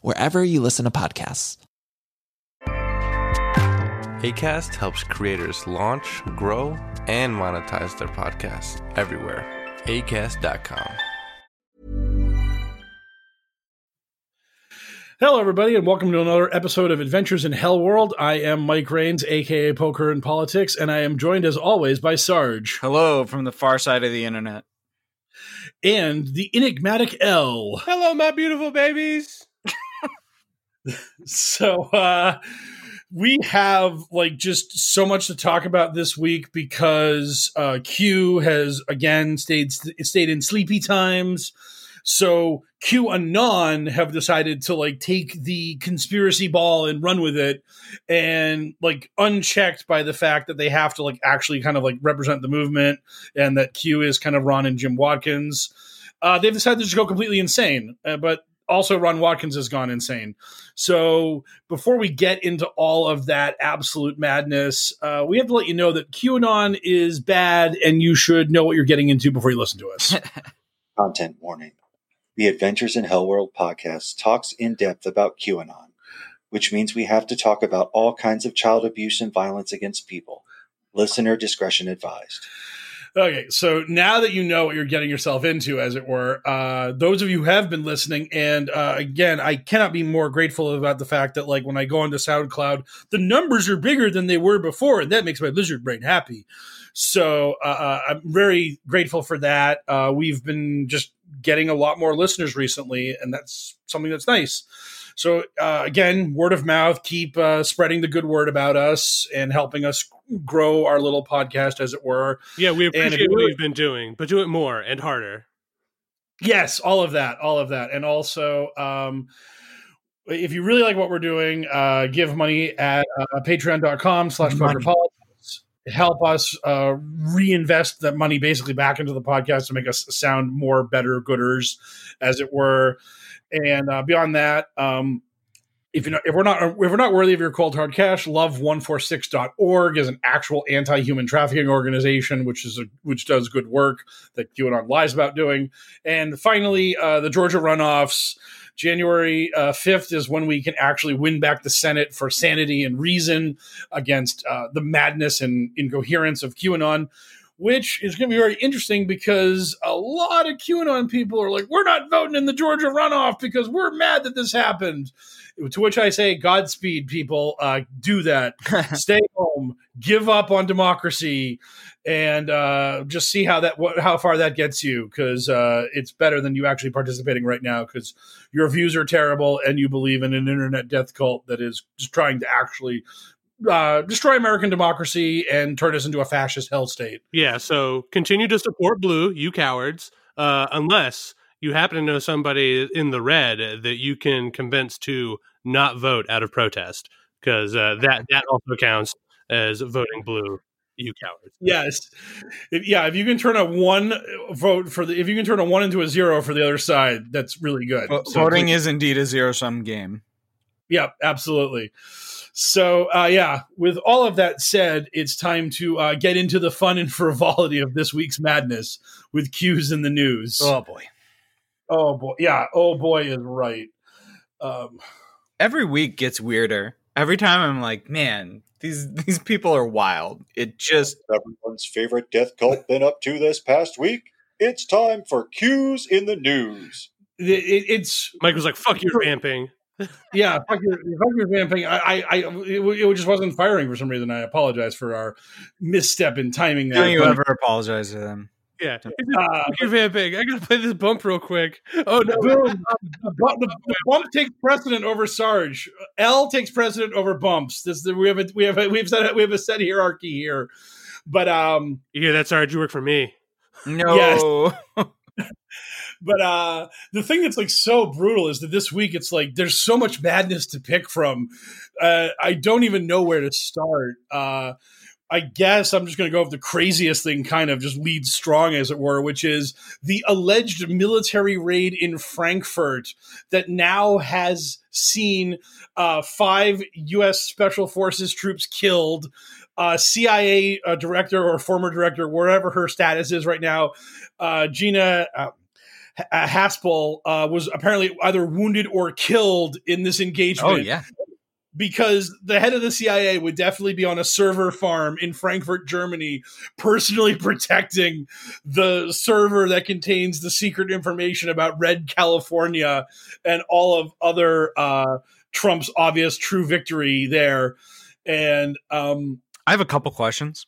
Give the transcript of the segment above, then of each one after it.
wherever you listen to podcasts. ACAST helps creators launch, grow, and monetize their podcasts everywhere. ACAST.com. Hello, everybody, and welcome to another episode of Adventures in Hell World. I am Mike Rains, aka Poker and Politics, and I am joined as always by Sarge. Hello from the far side of the internet. And the enigmatic L. Hello, my beautiful babies. so uh we have like just so much to talk about this week because uh Q has again stayed stayed in sleepy times. So Q Anon have decided to like take the conspiracy ball and run with it and like unchecked by the fact that they have to like actually kind of like represent the movement and that Q is kind of Ron and Jim Watkins. Uh, they've decided to just go completely insane. Uh, but also Ron Watkins has gone insane. So before we get into all of that absolute madness, uh, we have to let you know that QAnon is bad and you should know what you're getting into before you listen to us. Content warning. The Adventures in Hell World podcast talks in depth about QAnon, which means we have to talk about all kinds of child abuse and violence against people. Listener discretion advised. Okay, so now that you know what you're getting yourself into, as it were, uh, those of you who have been listening, and uh, again, I cannot be more grateful about the fact that, like, when I go onto SoundCloud, the numbers are bigger than they were before, and that makes my lizard brain happy. So uh, uh I'm very grateful for that. Uh, we've been just getting a lot more listeners recently, and that's something that's nice. So uh, again, word of mouth, keep uh, spreading the good word about us and helping us grow our little podcast, as it were. Yeah, we appreciate what you've been doing, but do it more and harder. Yes, all of that, all of that, and also. Um, if you really like what we're doing, uh, give money at uh, patreon.com slash politics. Help us uh, reinvest that money basically back into the podcast to make us sound more better gooders, as it were. And uh, beyond that, um, if you know if we're not if we're not worthy of your cold hard cash, love146.org is an actual anti-human trafficking organization which is a, which does good work that QAnon lies about doing. And finally, uh, the Georgia runoffs. January uh, 5th is when we can actually win back the Senate for sanity and reason against uh, the madness and incoherence of QAnon which is going to be very interesting because a lot of QAnon people are like, we're not voting in the Georgia runoff because we're mad that this happened. To which I say, Godspeed, people. Uh, do that. Stay home. Give up on democracy, and uh, just see how that what, how far that gets you. Because uh, it's better than you actually participating right now. Because your views are terrible, and you believe in an internet death cult that is just trying to actually uh, destroy American democracy and turn us into a fascist hell state. Yeah, so continue to support blue, you cowards, uh, unless you happen to know somebody in the red that you can convince to not vote out of protest, because uh, that that also counts as voting blue. You cowards. Yes, if, yeah. If you can turn a one vote for the, if you can turn a one into a zero for the other side, that's really good. Vo- So voting please- is indeed a zero sum game. Yeah, absolutely. So, uh, yeah, with all of that said, it's time to uh, get into the fun and frivolity of this week's madness with cues in the news. Oh boy. Oh, boy. Yeah. Oh, boy is right. Um, Every week gets weirder. Every time I'm like, man, these these people are wild. It just Everyone's favorite death cult been up to this past week? It's time for cues in the news. it, it, it's, Mike was like, "Fuck your vamping." Yeah, fuck your, fuck your vamping. I, I, I it, it just wasn't firing for some reason. I apologize for our misstep in timing there. don't you ever apologize to them. Yeah, uh, fuck your vamping. I gotta play this bump real quick. Oh no, Boom. the, the, the bump takes precedent over Sarge. L takes precedent over bumps. This we have a we have a, we have set we have a set hierarchy here. But um, you hear that, Sarge? You work for me. No. but uh, the thing that's like so brutal is that this week it's like there's so much madness to pick from. Uh, I don't even know where to start. Uh, I guess I'm just going to go with the craziest thing, kind of just lead strong, as it were, which is the alleged military raid in Frankfurt that now has seen uh, five U.S. Special Forces troops killed. Uh, CIA uh, director or former director, wherever her status is right now, uh, Gina uh, Haspel uh, was apparently either wounded or killed in this engagement oh yeah. because the head of the CIA would definitely be on a server farm in Frankfurt, Germany, personally protecting the server that contains the secret information about Red California and all of other uh, Trump's obvious true victory there. And um, I have a couple questions.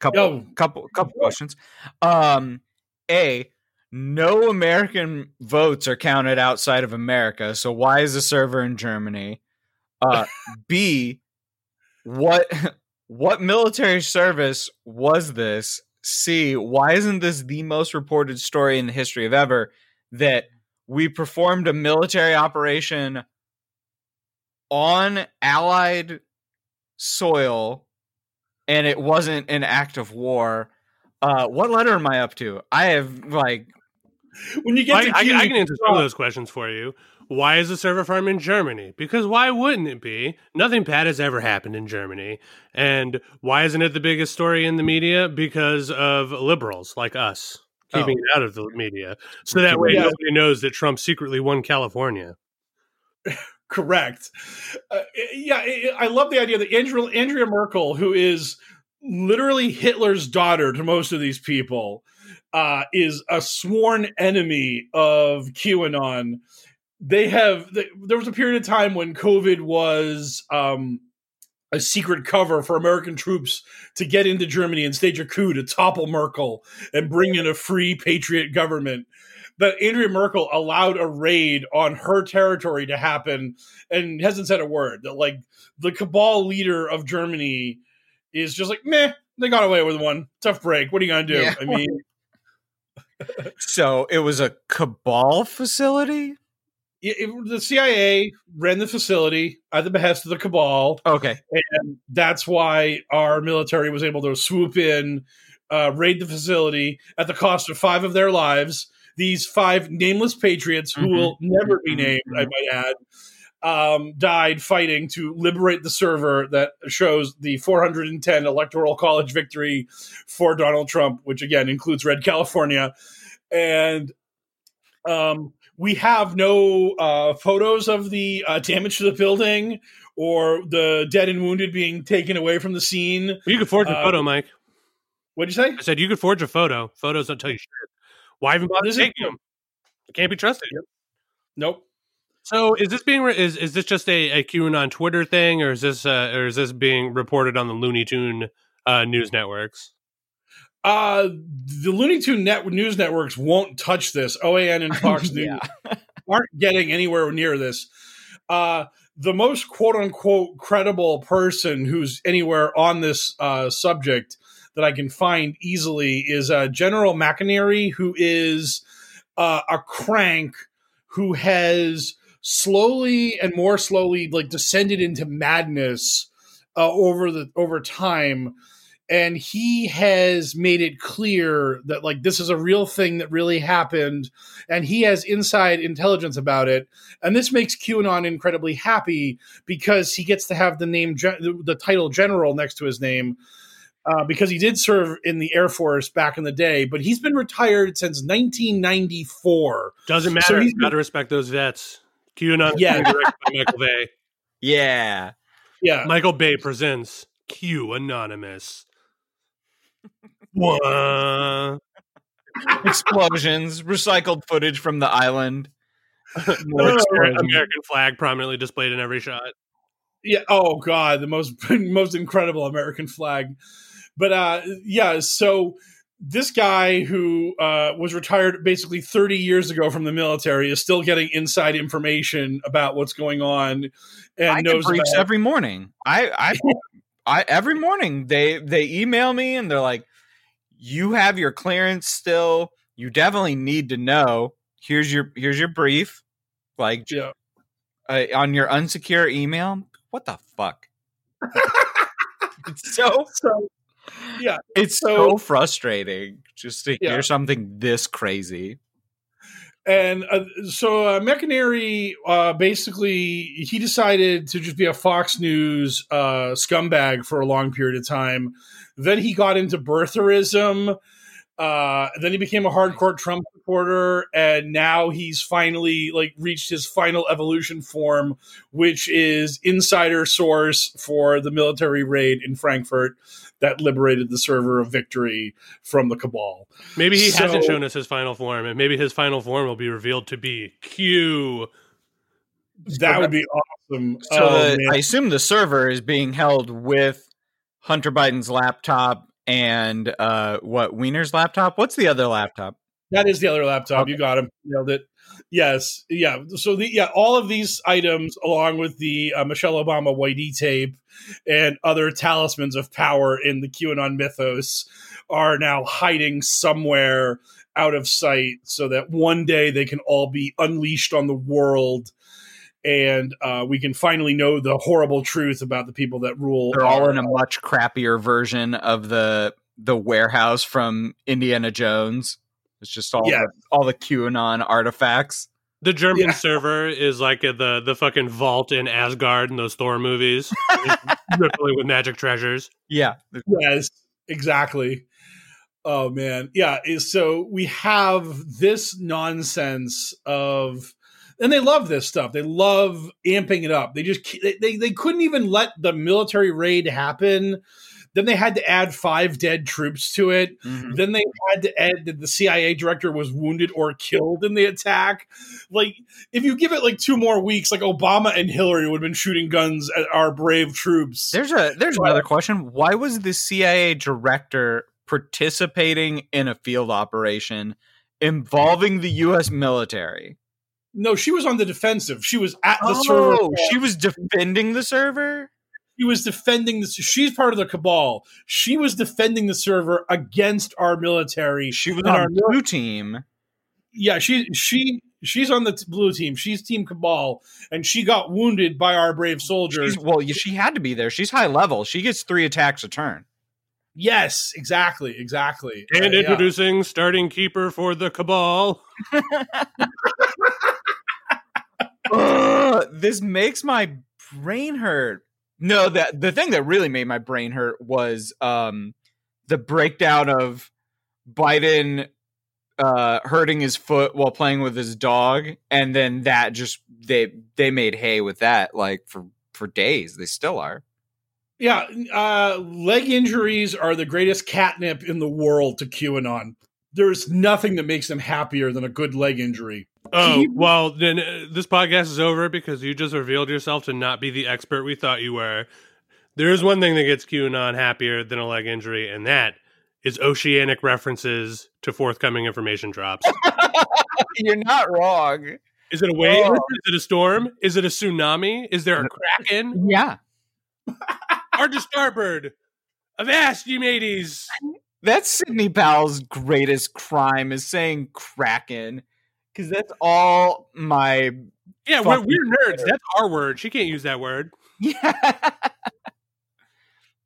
Couple Yo. couple couple questions. Um A no American votes are counted outside of America, so why is the server in Germany? Uh B what what military service was this? C why isn't this the most reported story in the history of ever that we performed a military operation on allied soil and it wasn't an act of war. Uh, what letter am I up to? I have like when you get I, to I, Q, I can answer some of those questions for you. Why is the server farm in Germany? Because why wouldn't it be? Nothing bad has ever happened in Germany. And why isn't it the biggest story in the media? Because of liberals like us keeping oh. it out of the media. So that way Yeah. nobody knows that Trump secretly won California. correct. Uh, eh, yeah, I I love the idea that Andrea, Andrea Merkel, who is literally Hitler's daughter to most of these people, uh, is a sworn enemy of QAnon. They have th- there was a period of time when COVID was um, a secret cover for American troops to get into Germany and stage a coup to topple Merkel and bring in a free patriot government. But Andrea Merkel allowed a raid on her territory to happen and hasn't said a word. That like the cabal leader of Germany is just like, meh, they got away with one. Tough break. What are you gonna do? Yeah. I mean, so it was a cabal facility. it, it- the CIA ran the facility at the behest of the cabal. Okay, and that's why our military was able to swoop in, uh, raid the facility at the cost of five of their lives. These five nameless patriots, who Mhm. will never be Mhm. named, I might add, um, died fighting to liberate the server that shows the 410 electoral college victory for Donald Trump, which again includes Red California, and um, we have no uh, photos of the uh, damage to the building or the dead and wounded being taken away from the scene. You could forge a Uh, photo, Mike. What'd you say? I said you could forge a photo. Photos don't tell you shit. Why even bother taking them? It can't be trusted. Nope. So is this being re- is is this just a, a QAnon Twitter thing, or is this uh, or is this being reported on the Looney Tune uh, news networks? Uh, the Looney Tune net- news networks won't touch this. OAN and Fox News aren't getting anywhere near this. Uh, the most quote unquote credible person who's anywhere on this uh, subject that I can find easily is uh, General McInerney, who is uh, a crank who has slowly and more slowly like descended into madness uh, over the over time and he has made it clear that like this is a real thing that really happened and he has inside intelligence about it and this makes qanon incredibly happy because he gets to have the name the title general next to his name uh, because he did serve in the air force back in the day but he's been retired since 1994 Doesn't matter. So he's- Got to respect those vets. QAnon is Yeah. being directed by Michael Bay. Yeah. yeah Michael Bay presents Q Anonymous. Wah. Explosions, recycled footage from the island. More explosions. American flag prominently displayed in every shot. yeah oh god the most most incredible american flag but uh yeah so this guy who uh, was retired basically 30 years ago from the military is still getting inside information about what's going on and I knows briefs every morning. I, I, I every morning they they email me and they're like, "You have your clearance still. You definitely need to know. Here's your here's your brief, like yeah uh, on your unsecure email. What the fuck? it's so so yeah it's so, frustrating just to Yeah. hear something this crazy. and uh, so uh, McInerney uh, basically he decided to just be a Fox News uh, scumbag for a long period of time. Then he got into birtherism. Uh, then he became a hardcore Trump supporter, and now he's finally like reached his final evolution form, which is insider source for the military raid in Frankfurt that liberated the server of victory from the cabal. Maybe he hasn't shown us his final form, and maybe his final form will be revealed to be Q. That would be awesome. So Oh, the. I assume the server is being held with Hunter Biden's laptop and uh what Weiner's laptop? What's the other laptop? That is the other laptop. You got him. Nailed it. Yes. Yeah. So the yeah, all of these items, along with the uh, Michelle Obama Whitey tape and other talismans of power in the QAnon mythos, are now hiding somewhere out of sight, so that one day they can all be unleashed on the world. And uh, we can finally know the horrible truth about the people that rule. They're all in a much crappier version of the the warehouse from Indiana Jones. It's just all Yeah. the, all the QAnon artifacts. The German Yeah. server is like the the fucking vault in Asgard in those Thor movies, rippling with magic treasures. Yeah. Yes, exactly. Oh man, yeah. is- So we have this nonsense of, and they love this stuff. They love amping it up. They just they they, they couldn't even let the military raid happen. Then they had to add five dead troops to it. Mhm. Then they had to add that the CIA director was wounded or killed in the attack. Like, if you give it like two more weeks, like Obama and Hillary would have been shooting guns at our brave troops. There's a there's Well- another question. Why was the CIA director participating in a field operation involving the US military? No, she was on the defensive. She was at the server. Oh, she was defending the server? She was defending the. She's part of the cabal. She was defending the server against our military. She was And our blue team. yeah, she she she's on the t- blue team. She's team cabal, and she got wounded by our brave soldiers. She's, well, she had to be there. She's high level. She gets three attacks a turn. yes, exactly, exactly. And Uh, yeah. introducing starting keeper for the Cabal. This makes my brain hurt. No, that the thing that really made my brain hurt was um the breakdown of Biden uh hurting his foot while playing with his dog and then that just they they made hay with that like for for days they still are Yeah, uh, leg injuries are the greatest catnip in the world to QAnon. There's nothing that makes them happier than a good leg injury. Oh, well, then uh, this podcast is over because you just revealed yourself to not be the expert we thought you were. There is one thing that gets QAnon happier than a leg injury, and that is oceanic references to forthcoming information drops. you're not wrong Is it a wave? Oh. Is it a storm? Is it a tsunami? Is there a kraken? yeah Hard to starboard. Avast, ye mateys! That's Sidney Powell's greatest crime is saying kraken because that's all my Yeah, we're, we're you. nerds. That's our word. She can't use that word. yeah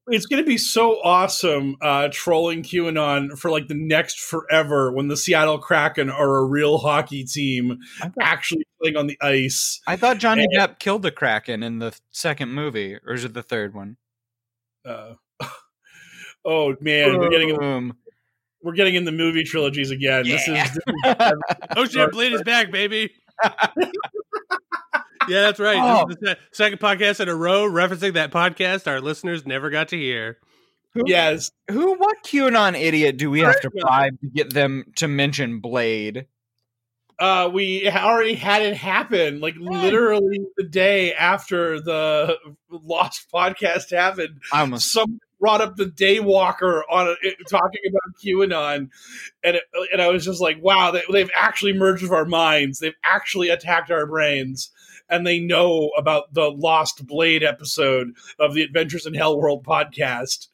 it's going to be so awesome uh, trolling QAnon for like the next forever when the Seattle Kraken are a real hockey team actually playing on the ice. I thought Johnny And- Depp killed the Kraken in the second movie, or is it the third one? Uh, oh man, we're getting in, Boom. we're getting in the movie trilogies again. This is, this is Oh shit, Blade is back, baby. yeah, that's right. This is the second podcast in a row referencing that podcast our listeners never got to hear. Who, yes. Who? What QAnon idiot do we have to Right. bribe to get them to mention Blade? Uh, we already had it happen, like literally the day after the Lost podcast happened. I almost some brought up the Daywalker on it- talking about QAnon, and it, and I was just like, wow, they, they've actually merged with our minds. They've actually attacked our brains, and they know about the Lost Blade episode of the Adventures in Hell World podcast.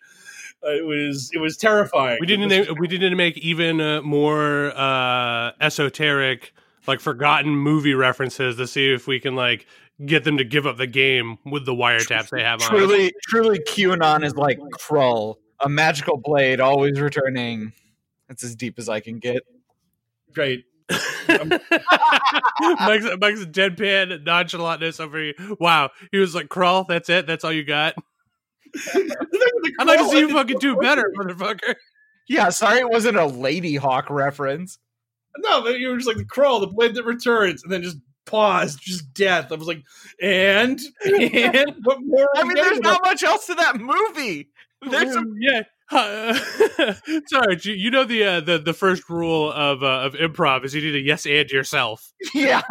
Uh, it was it was terrifying. We didn't was- we didn't make even uh, more uh, esoteric, like forgotten movie references to see if we can like get them to give up the game with the wiretaps they have on. us. truly, truly, QAnon is like Krull, a magical blade always returning. That's as deep as I can get. great. Mike's, Mike's deadpan nonchalantness over here. Wow, he was like, "Krull, that's it. That's all you got." I'd like to see you fucking do better, motherfucker. Yeah, sorry it wasn't a Ladyhawke reference. No, but you were just like the Krull, the blade that returns, and then just pause, just death. I was like, and and what more? I mean, there's not much else to that movie. There's some, yeah. Uh, sorry, you, you know the uh, the the first rule of uh, of improv is you need a yes and yourself. yeah.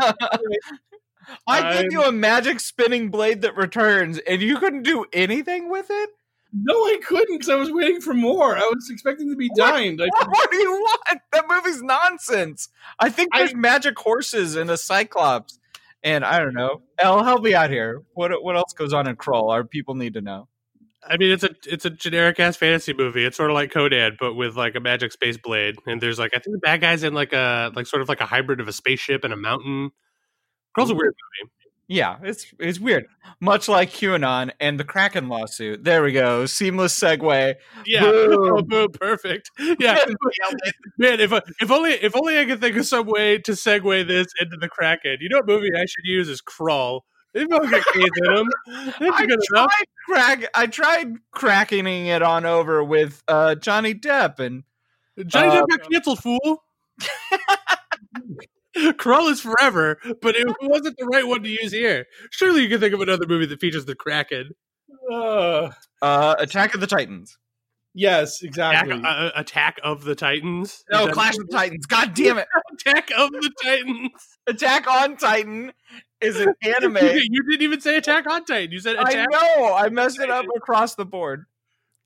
I gave you a magic spinning blade that returns, and you couldn't do anything with it. No, I couldn't because I was waiting for more. I was expecting to be dined. I, What, what do you want? That movie's nonsense. I think there's magic horses and a cyclops, and I don't know. El, help me out here. What what else goes on in Krull? Our people need to know. I mean, it's a it's a generic ass fantasy movie. It's sort of like Codad, but with like a magic space blade. And there's like I think the bad guys in like a like sort of like a hybrid of a spaceship and a mountain. Krull's a weird movie. Yeah, it's it's weird. Much like QAnon and the Kraken lawsuit. There we go. Seamless segue. Yeah, Boom. Boom, perfect. Yeah, man. If if only if only I could think of some way to segue this into the Kraken. You know what movie I should use is Krull. They both get kids in them. I good tried enough. crack. I tried cracking it on over with uh, Johnny Depp, and Johnny Uh, Depp got canceled, fool. Krull is forever, but it wasn't the right one to use here. Surely you can think of another movie that features the Kraken. uh, uh, Attack of the Titans. yes, Attack, exactly. uh, Attack of the Titans. No, Clash of the Titans. God damn it! Attack of the Titans. Attack on Titan is an anime. you didn't even say Attack on Titan. You said I know. I messed it up across the board.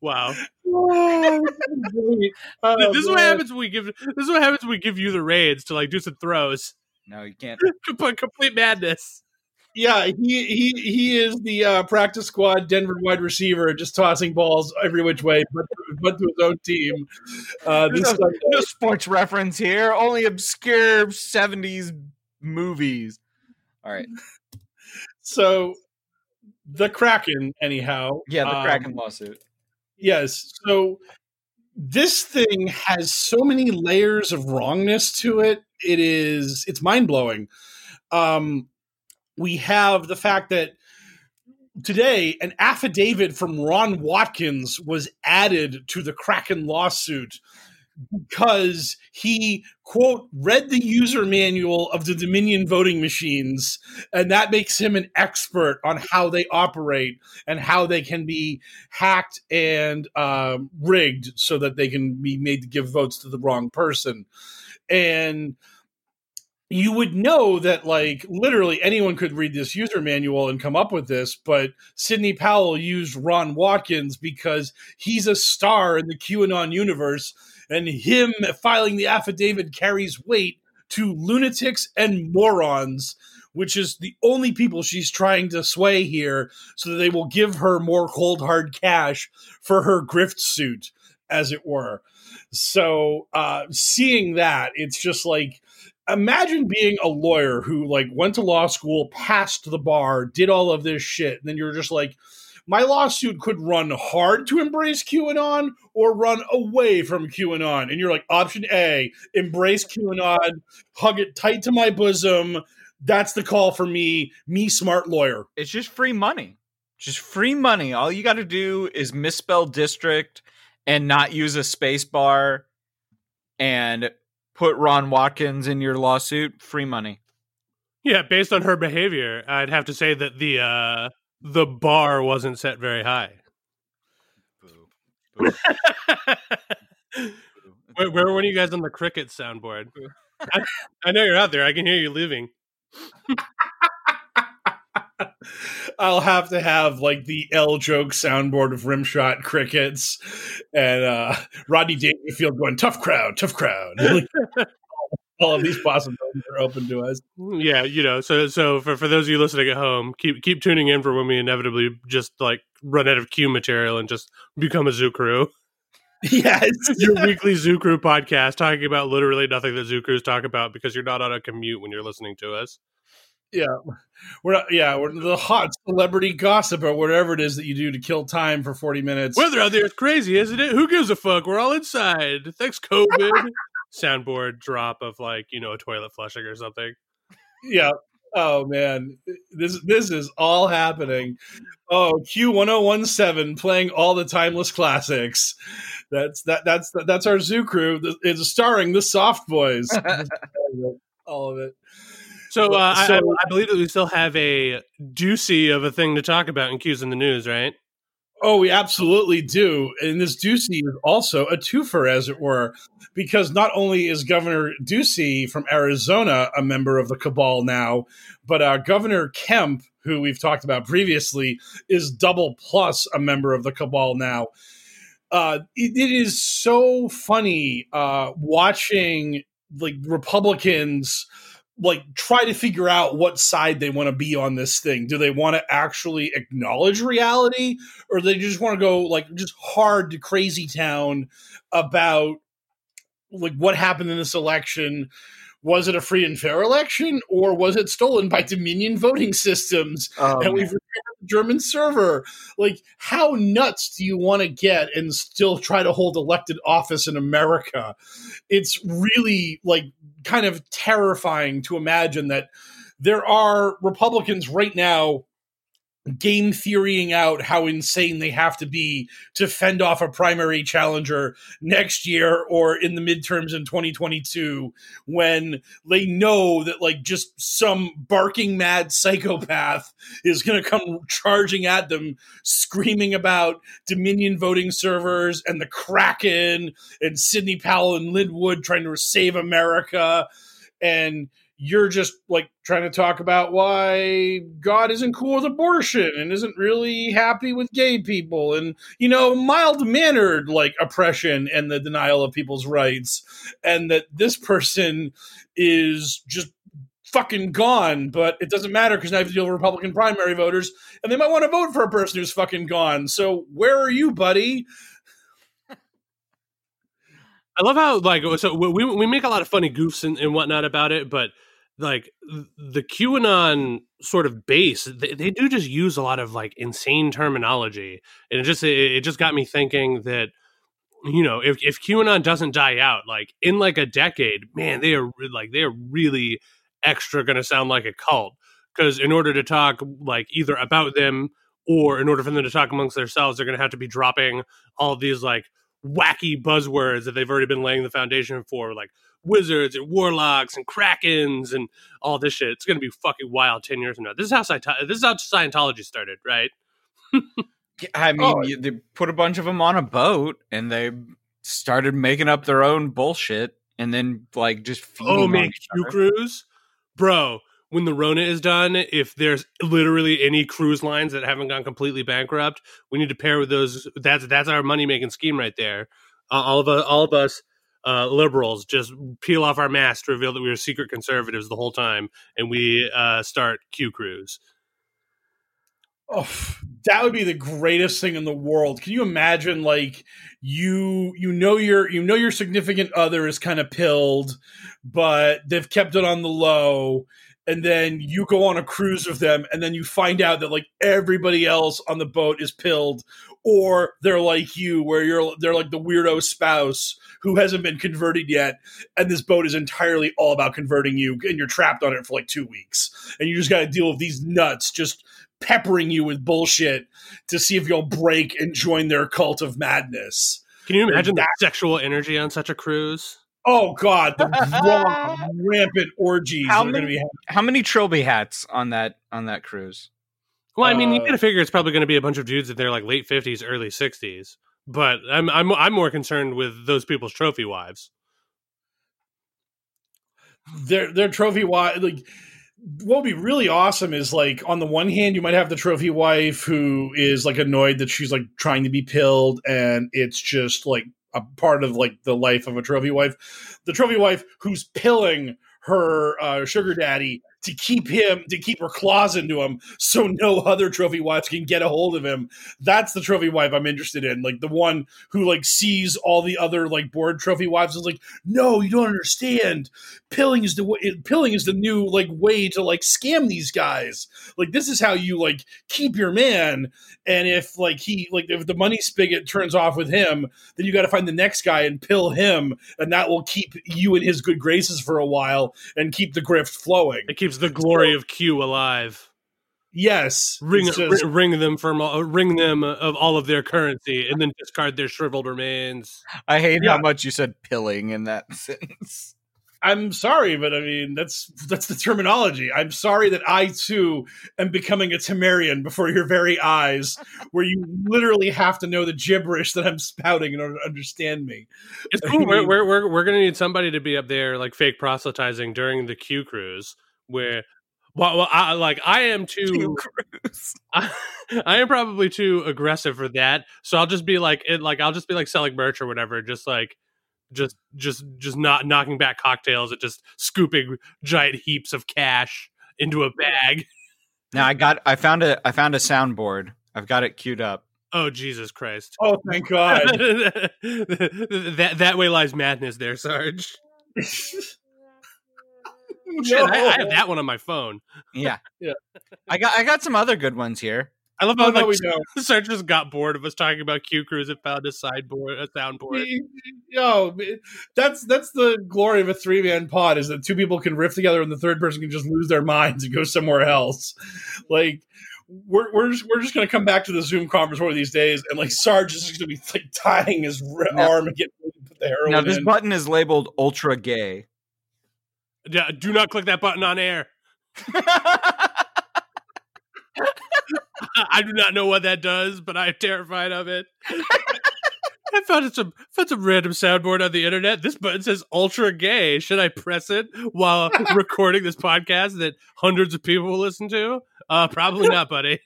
Wow. Oh. Oh, this is what happens when we give. This is what happens when we give you the reins to like do some throws. No, you can't. Complete, complete madness. Yeah, he he he is the uh, practice squad Denver wide receiver, just tossing balls every which way, but but to his own team. Uh, this No, Sunday. no sports reference here. Only obscure '70s movies. All right. So the Kraken, anyhow. Yeah, the um, Kraken lawsuit. Yes. So this thing has so many layers of wrongness to it. It is it's mind blowing. Um, we have the fact that today an affidavit from Ron Watkins was added to the Kraken lawsuit because he quote read the user manual of the Dominion voting machines and that makes him an expert on how they operate and how they can be hacked and um, rigged so that they can be made to give votes to the wrong person. And you would know that like literally anyone could read this user manual and come up with this but sidney powell used ron watkins because he's a star in the qanon universe and him filing the affidavit carries weight to lunatics and morons which is the only people she's trying to sway here so that they will give her more cold hard cash for her grift suit as it were. So uh seeing that it's just like imagine being a lawyer who like went to law school passed the bar did all of this shit and then you're just like my lawsuit could run hard to embrace QAnon or run away from QAnon. And you're like, option A, embrace QAnon, hug it tight to my bosom. That's the call for me, me smart lawyer. It's just free money. Just free money. All you got to do is misspell district and not use a space bar and put Ron Watkins in your lawsuit. Free money. Yeah, based on her behavior, I'd have to say that the uh the bar wasn't set very high. where, where were you guys on the cricket soundboard? I, I know you're out there. I can hear you leaving. I'll have to have like the L joke soundboard of rimshot crickets and uh Rodney Dangerfield going tough crowd, tough crowd. All of these possibilities are open to us. Mm, yeah, you know, so so for, for those of you listening at home, keep keep tuning in for when we inevitably just like run out of Q material and just become a zoo crew. Yes. Your weekly Zoo Crew podcast talking about literally nothing that Zoo Crews talk about because you're not on a commute when you're listening to us. Yeah, we're not, yeah we're the hot celebrity gossip or whatever it is that you do to kill time for forty minutes. Weather out there is crazy, isn't it? Who gives a fuck? We're all inside. Thanks, COVID. Soundboard drop of like you know a toilet flushing or something. Yeah. Oh man, this this is all happening. Oh, Q one zero one seven playing all the timeless classics. That's that that's that's our zoo crew. It's starring the Soft Boys. all of it. So, uh, I- So- I, I believe that we still have a doozy of a thing to talk about in Q's in the news, right? Oh, we absolutely do. And this Ducey is also a twofer, as it were, because not only is Governor Ducey from Arizona a member of the cabal now, but uh, Governor Kemp, who we've talked about previously, is double plus a member of the cabal now. Uh, it, it is so funny uh, watching like Republicans like try to figure out what side they want to be on this thing. Do they want to actually acknowledge reality or they just want to go like just hard to crazy town about like what happened in this election? Was it a free and fair election or was it stolen by Dominion voting systems? Oh, and we've returned the German server. Like, how nuts do you want to get and still try to hold elected office in America? It's really like kind of terrifying to imagine that there are Republicans right now game theorying out how insane they have to be to fend off a primary challenger next year or in the midterms in 2022 when they know that like just some barking mad psychopath is going to come charging at them screaming about dominion voting servers and the kraken and sidney powell and Lin Wood trying to save america. And you're just like trying to talk about why God isn't cool with abortion and isn't really happy with gay people and you know mild mannered like oppression and the denial of people's rights and that this person is just fucking gone but it doesn't matter because now you have to deal with Republican primary voters and they might want to vote for a person who's fucking gone. So where are you buddy I love how like uh, so we we make a lot of funny goofs and, and whatnot about it, but like the QAnon sort of base, they, they do just use a lot of like insane terminology, and it just it, it just got me thinking that you know if if QAnon doesn't die out, like in like a decade, man, they are like they are really extra going to sound like a cult. Because in order to talk like either about them or in order for them to talk amongst themselves, they're going to have to be dropping all these like wacky buzzwords that they've already been laying the foundation for, like wizards and warlocks and krakens and all this shit. It's going to be fucking wild ten years from now. This is how Scientology, this is how Scientology started, right? I oh, mean, Oh. you, they put a bunch of them on a boat and they started making up their own bullshit and then like just oh, feeding Oh, each Q cruise, bro. When the Rona is done, if there's literally any cruise lines that haven't gone completely bankrupt, we need to pair with those. That's that's our money making scheme right there. Uh, all of us, all of us uh, liberals, just peel off our masks to reveal that we were secret conservatives the whole time, and we uh, start Q cruise. Oh, that would be the greatest thing in the world. Can you imagine like you you know your you know your significant other is kind of pilled, but they've kept it on the low and then you go on a cruise with them and then you find out that like everybody else on the boat is pilled or they're like you where you're they're like the weirdo spouse who hasn't been converted yet and this boat is entirely all about converting you and you're trapped on it for like 2 weeks and you just got to deal with these nuts just peppering you with bullshit to see if you'll break and join their cult of madness Can you imagine the sexual energy on such a cruise? Oh God, the raw, rampant orgies How are going to many- be. How many trilby hats on that on that cruise? Well, I mean, you Uh, gotta figure it's probably going to be a bunch of dudes in their like late fifties, early sixties. But I'm I'm I'm more concerned with those people's trophy wives. Their their trophy wife, like what would be really awesome is like on the one hand, you might have the trophy wife who is like annoyed that she's like trying to be pilled, and it's just like a part of like the life of a trophy wife. The trophy wife who's pilling her uh, sugar daddy to keep him to keep her claws into him so no other trophy wives can get a hold of him. That's the trophy wife i'm interested in. Like the one who like sees all the other like bored trophy wives is like no you don't understand. Pilling is the way pilling is the new like way to like scam these guys. Like this is how you like keep your man and if like he like if the money spigot turns off with him then you got to find the next guy and pill him and that will keep you in his good graces for a while and keep the grift flowing. It keeps the glory of Q alive. yes Ring just- ring, ring them from all, ring them of all of their currency, and then discard their shriveled remains. I hate Yeah. how much you said pilling in that sentence. I'm sorry, but I mean that's that's the terminology. I'm sorry that I too am becoming a Tamarian before your very eyes, where you literally have to know the gibberish that I'm spouting in order to understand me. It's I cool. We're, we're, we're, we're going to need somebody to be up there, like fake proselytizing during the Q cruise, where, well, well I, like I am too, I, I am probably too aggressive for that. So I'll just be like, it, like I'll just be like selling merch or whatever, just like, just, just, just not knocking back cocktails and just scooping giant heaps of cash into a bag. Now I got I found a I found a soundboard. I've got it queued up. Oh Jesus Christ! Oh, thank God! that that way lies madness, there, Sarge. No. I, I have that one on my phone. Yeah. Yeah. I got I got some other good ones here. I love Oh, how no, like, we don't. Sarge just got bored of us talking about Q Cruise and found a sideboard, a soundboard. Yo, that's that's the glory of a three man pod is that two people can riff together and the third person can just lose their minds and go somewhere else. Like we're we're just we're just gonna come back to the Zoom conference one of these days and like Sarge is just gonna be like tying his Now- arm and getting put the heroin Now this in. button is labeled ultra gay. Yeah, do not click that button on air. I do not know what that does, but I'm terrified of it. I found some found some random soundboard on the internet. This button says "ultra gay." Should I press it while recording this podcast that hundreds of people will listen to? Uh, probably not, buddy.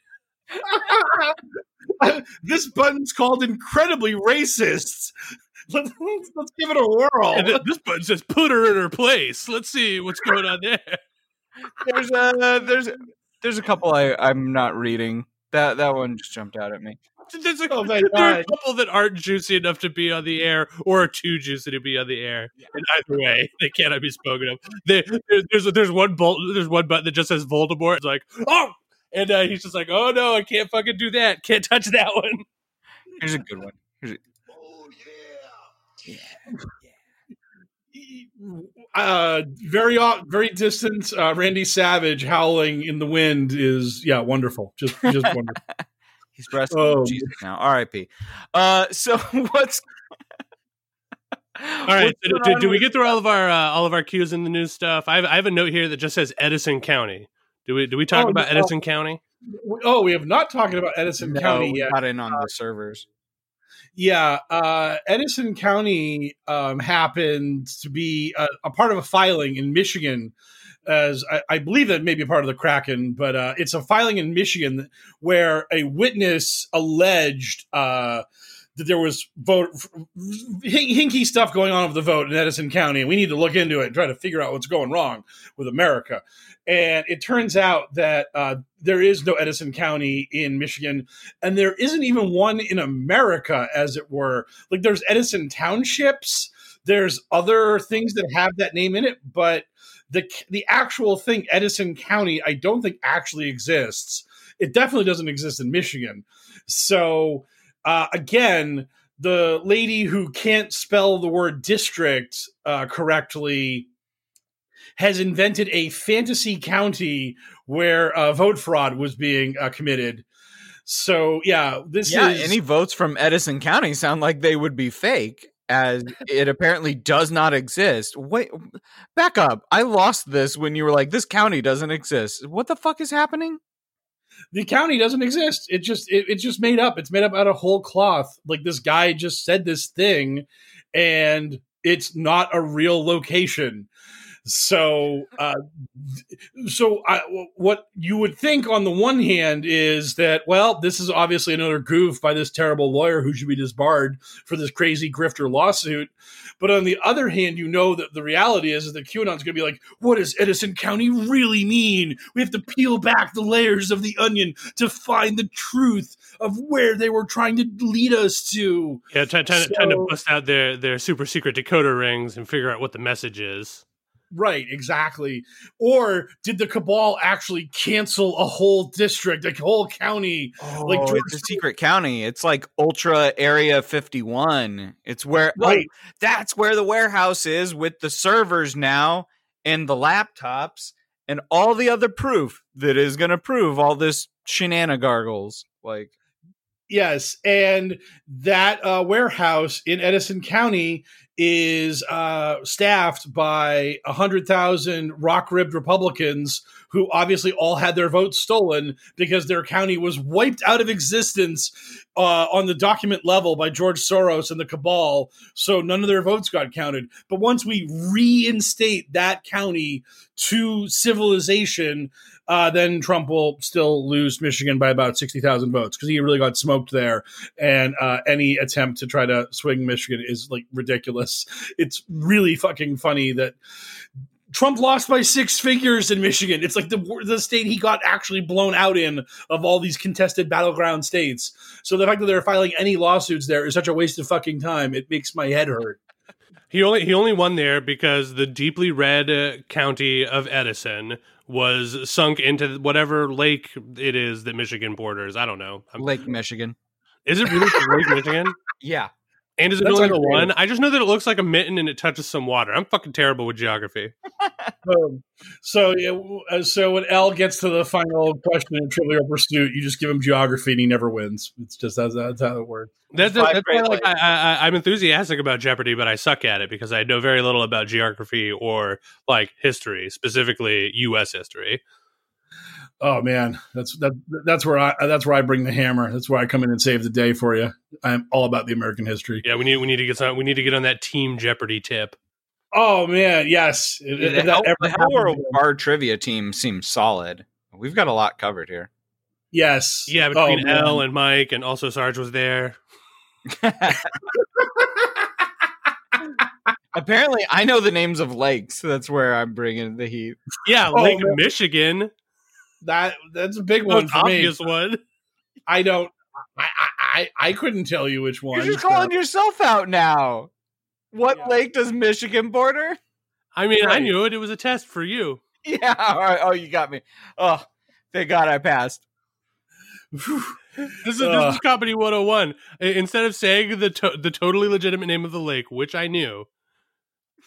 this button's called incredibly racist. Let's, let's give it a whirl. And this button says "put her in her place." Let's see what's going on there. there's a there's there's a couple I I'm not reading. That that one just jumped out at me. There's a, Oh, there are a couple that aren't juicy enough to be on the air, or are too juicy to be on the air. And either way, they cannot be spoken of. They, there's there's one bolt, there's one button that just says Voldemort. It's like oh, and uh, he's just like oh no, I can't fucking do that. Can't touch that one. Here's a good one. Here's a, uh, very very distant uh, Randy Savage howling in the wind is yeah wonderful just just wonderful. he's resting Oh. Jesus now. R.I.P. Uh, so what's All right, so do, do we get through all of our uh, all of our cues in the news stuff? I have, I have a note here that just says Edison County. Do we do we talk Oh, about no. Edison County? Oh, we have not talking about Edison no, County yet. Not in on the servers. Yeah, uh, Edison County um, happened to be a, a part of a filing in Michigan. As I, I believe that may be part of the Kraken, but uh, it's a filing in Michigan where a witness alleged uh, that there was vote hin- hinky stuff going on with the vote in Edison County, and we need to look into it and try to figure out what's going wrong with America. And it turns out that uh, there is no Edison County in Michigan, and there isn't even one in America, as it were. Like there's Edison Townships, there's other things that have that name in it, but the the actual thing Edison County I don't think actually exists. It definitely doesn't exist in Michigan. So uh, again, the lady who can't spell the word district uh, correctly has invented a fantasy county where uh, vote fraud was being uh, committed. So yeah, this yeah, is any votes from Edison County sound like they would be fake, as it apparently does not exist. Wait, back up. I lost this when you were like, "This county doesn't exist." What the fuck is happening? The county doesn't exist. It just it, it's just made up. It's made up out of whole cloth. Like this guy just said this thing, and it's not a real location. So, uh, so I, what you would think on the one hand is that, well, this is obviously another goof by this terrible lawyer who should be disbarred for this crazy grifter lawsuit. But on the other hand, you know that the reality is, that QAnon's going to be like, what does Edison County really mean? We have to peel back the layers of the onion to find the truth of where they were trying to lead us to. Yeah, trying, trying, trying to bust out their, their super secret decoder rings and figure out what the message is. Right, exactly. Or did the cabal actually cancel a whole district, a whole county? Oh, like George it's a secret county. It's like Ultra Area 51. It's where Right. oh, that's where the warehouse is with the servers now and the laptops and all the other proof that is going to prove all this shenanigans. Like Yes, and that uh, warehouse in Edison County is uh, staffed by a hundred thousand rock ribbed Republicans who obviously all had their votes stolen because their county was wiped out of existence uh, on the document level by George Soros and the cabal. So none of their votes got counted. But once we reinstate that county to civilization, uh, then Trump will still lose Michigan by about 60,000 votes because he really got smoked there. And uh, any attempt to try to swing Michigan is like ridiculous. It's really fucking funny that Trump lost by six figures in Michigan. It's like the the state he got actually blown out in of all these contested battleground states. So the fact that they're filing any lawsuits there is such a waste of fucking time. It makes my head hurt. He only he only won there because the deeply red uh, county of Edison was sunk into whatever lake it is that Michigan borders. I don't know. I'm- Lake Michigan. Is it really Lake Michigan? Yeah. And is it That's only the one? I just know that it looks like a mitten and it touches some water. I'm fucking terrible with geography. Boom. So, yeah, uh, so when L gets to the final question in Trivial Pursuit, you just give him geography and he never wins. It's just that's, that's how it works. That's, Five that's why, like, I, I, I'm enthusiastic about Jeopardy, but I suck at it because I know very little about geography or like history, specifically U.S. history. Oh man, that's that, that's where I that's where I bring the hammer. That's where I come in and save the day for you. I'm all about the American history. Yeah, we need we need to get some. We need to get on that Team Jeopardy tip. Oh man, yes. If- The, if that Hell, ever the Hell happens World again. Bar Trivia team seems solid. We've got a lot covered here. Yes. Yeah, Oh, between man. L and Mike, and also Sarge was there. Apparently, I know the names of lakes. That's where I'm bringing the heat. Yeah, Oh, Lake man. Michigan, that that's a big one most for me. obvious one. I don't. I, I I I couldn't tell you which one. You're just so- calling yourself out now. What Yeah. lake does Michigan border? I mean, I knew it. It was a test for you. Yeah. All right. Oh, you got me. Oh, thank God I passed. This is, this is comedy 101. Instead of saying the to- the totally legitimate name of the lake, which I knew,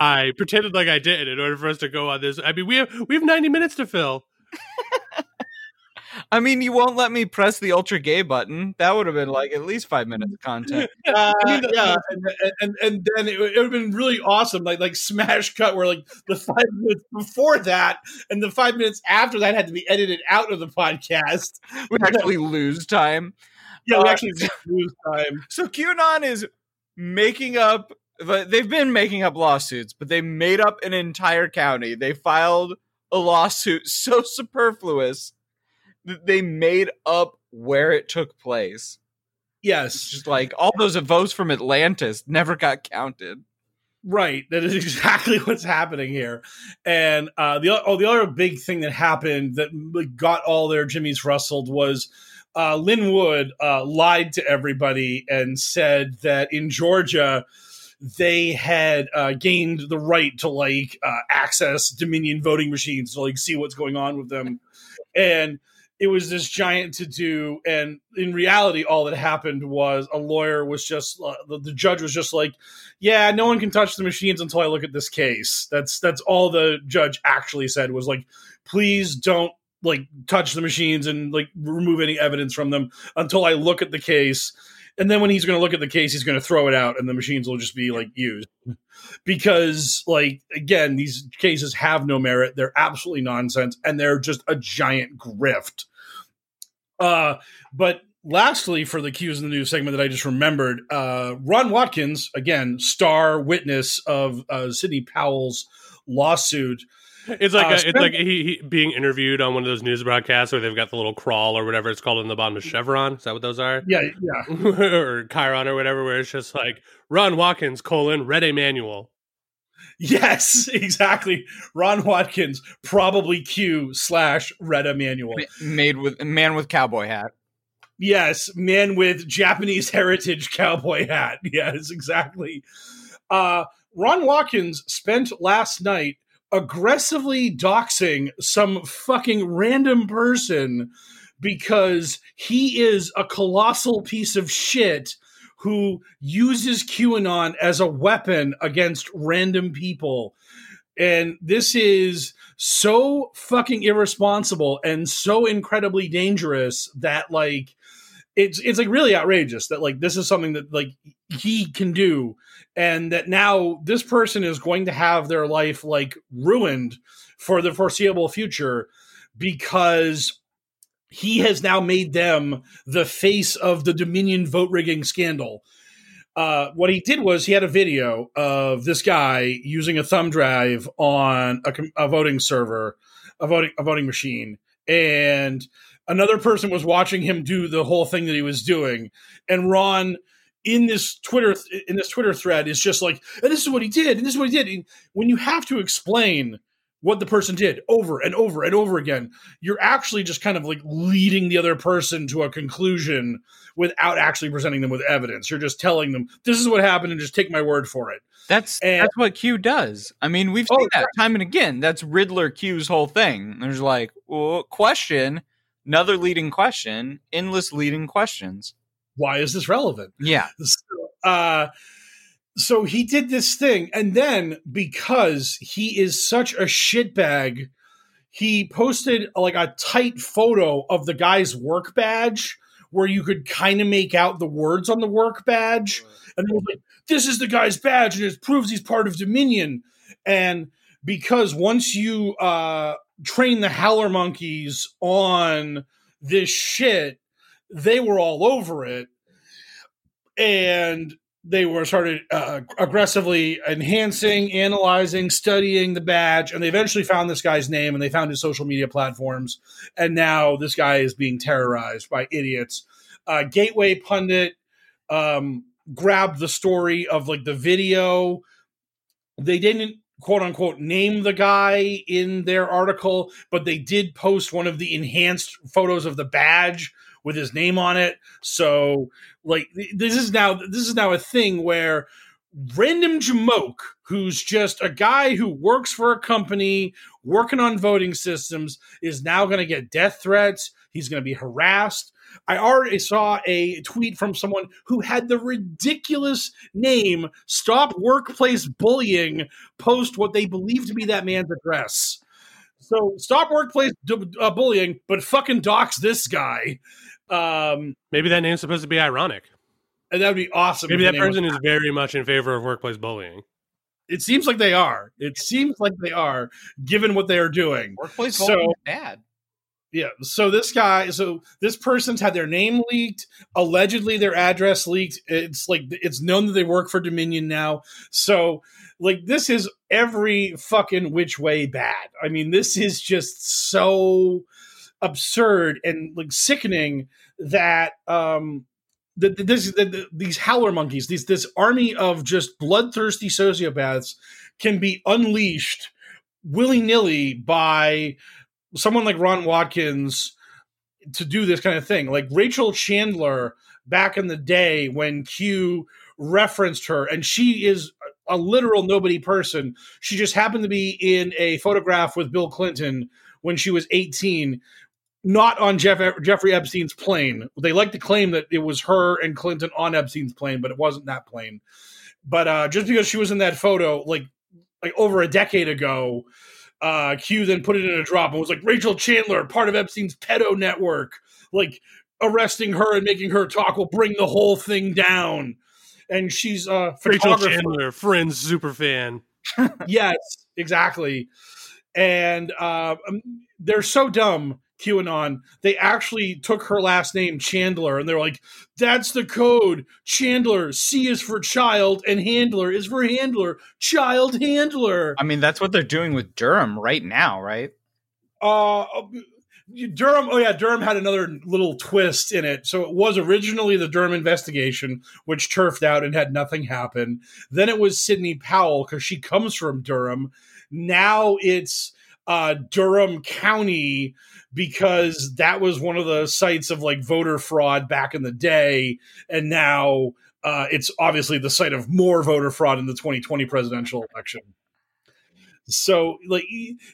I pretended like I did in order for us to go on this. I mean, we have we have 90 minutes to fill. I mean, you won't let me press the ultra gay button. That would have been like at least five minutes of content. Uh, yeah, and, and and then it, would have been really awesome, like like smash cut, where like the five minutes before that and the five minutes after that had to be edited out of the podcast. We actually lose time. Yeah, we Uh, actually lose time. So QAnon is making up. but They've been making up lawsuits, but they made up an entire county. They filed a lawsuit so superfluous that they made up where it took place. It's Yes, just like all those votes from Atlantis never got counted. Right. That is exactly what's happening here. And uh, the oh, the other big thing that happened that got all their jimmies rustled was uh, Lin Wood uh, lied to everybody and said that in Georgia, they had uh, gained the right to like uh, access Dominion voting machines to like see what's going on with them, and it was this giant to do. And in reality, all that happened was a lawyer was just uh, the, the judge was just like, "Yeah, no one can touch the machines until I look at this case." That's that's all the judge actually said was like, "Please don't." like touch the machines and like remove any evidence from them until I look at the case and then when he's going to look at the case he's going to throw it out and the machines will just be like used because like again these cases have no merit they're absolutely nonsense and they're just a giant grift uh but lastly for the cues in the news segment that i just remembered uh ron watkins again star witness of uh sidney powell's lawsuit It's like Uh, a, it's like he, he being interviewed on one of those news broadcasts where they've got the little crawl or whatever it's called in the bottom of Chevron. Is that what those are? yeah yeah or Chiron or whatever, where it's just like Ron Watkins colon read a manual. Yes, exactly. Ron Watkins, probably Q slash Retta Manual. Made with man with cowboy hat. Yes, man with Japanese heritage cowboy hat. Yes, exactly. Uh, Ron Watkins spent last night aggressively doxing some fucking random person because he is a colossal piece of shit who uses QAnon as a weapon against random people. And this is so fucking irresponsible and so incredibly dangerous that like it's it's like really outrageous that like this is something that like he can do and that now this person is going to have their life like ruined for the foreseeable future because he has now made them the face of the Dominion vote rigging scandal. Uh, what he did was he had a video of this guy using a thumb drive on a, a voting server, a voting a voting machine, and another person was watching him do the whole thing that he was doing. And Ron in this Twitter in this Twitter thread is just like, this is what he did, and this is what he did. And when you have to explain what the person did over and over and over again, you're actually just kind of like leading the other person to a conclusion without actually presenting them with evidence. You're just telling them this is what happened and just take my word for it. That's And- that's what Q does. I mean, we've Oh, seen that time and again. That's Riddler Q's whole thing. There's like well, question, another leading question, endless leading questions. Why is this relevant? Yeah, uh so he did this thing and then because he is such a shitbag he posted like a tight photo of the guy's work badge where you could kind of make out the words on the work badge. And it was like this is the guy's badge and it proves he's part of dominion. And because once you uh train the howler monkeys on this shit they were all over it. And they were started uh, aggressively enhancing, analyzing, studying the badge, and they eventually found this guy's name and they found his social media platforms. And now this guy is being terrorized by idiots. Uh, Gateway pundit um, grabbed the story of like the video. They didn't quote unquote name the guy in their article, but they did post one of the enhanced photos of the badge with his name on it. So like this is now this is now a thing where random jamoke who's just a guy who works for a company working on voting systems is now going to get death threats. He's going to be harassed. I already saw a tweet from someone who had the ridiculous name stop workplace bullying post what they believe to be that man's address so stop workplace d- uh, bullying but fucking dox this guy um Maybe that name's supposed to be ironic. and that would be awesome. Maybe that the name was- person is very much in favor of workplace bullying. It seems like they are. It seems like they are, given what they are doing. workplace So- bullying is bad. Yeah. So this guy, so this person's had their name leaked, allegedly their address leaked. It's like it's known that they work for Dominion now. So like this is every fucking which way bad. I mean, this is just so absurd and like sickening that um this these howler monkeys, these this army of just bloodthirsty sociopaths can be unleashed willy-nilly by someone like Ron Watkins to do this kind of thing. Like Rachel Chandler back in the day when Q referenced her, and she is a literal nobody person. She just happened to be in a photograph with Bill Clinton when she was 18, not on Jeff, Jeffrey Epstein's plane. They like to claim that it was her and Clinton on Epstein's plane, but it wasn't that plane. But uh, just because she was in that photo, like like over a decade ago, uh, Q then put it in a drop and was like Rachel Chandler, part of Epstein's pedo network, like arresting her and making her talk will bring the whole thing down. And she's a Rachel Chandler, Friends super fan. yes, exactly. And uh, um, they're so dumb QAnon, they actually took her last name, Chandler, and they're like, that's the code. Chandler, C is for child, and handler is for handler. Child handler. I mean, that's what they're doing with Durham right now, right? Uh, Durham, oh yeah, Durham had another little twist in it. So it was originally the Durham investigation, which turfed out and had nothing happen. Then it was Sidney Powell because she comes from Durham. Now it's uh, Durham County because that was one of the sites of like voter fraud back in the day, and now uh, it's obviously the site of more voter fraud in the 2020 presidential election. So like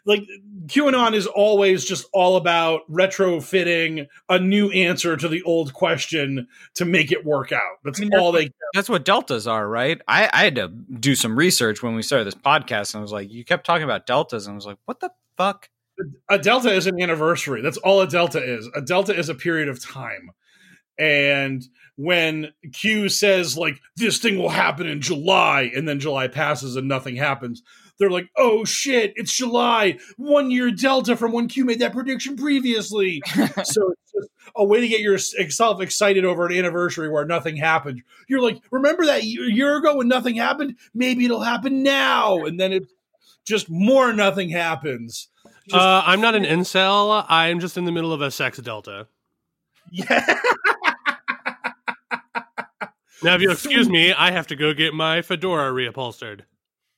like QAnon is always just all about retrofitting a new answer to the old question to make it work out. That's I mean, all that's they That's what deltas are, right? I, I had to do some research when we started this podcast and I was like, you kept talking about deltas and I was like, what the fuck? A delta is an anniversary. That's all a delta is. A delta is a period of time. And when Q says like this thing will happen in July and then July passes and nothing happens, they're like, "Oh shit, it's July, one year delta from when Q made that prediction previously." so it's just a way to get yourself excited over an anniversary where nothing happened. You're like, "Remember that year ago when nothing happened? Maybe it'll happen now." And then it's just more nothing happens. Just- uh, I'm not an incel. I'm just in the middle of a sex delta. Yeah. now, if you'll excuse me, I have to go get my fedora reupholstered.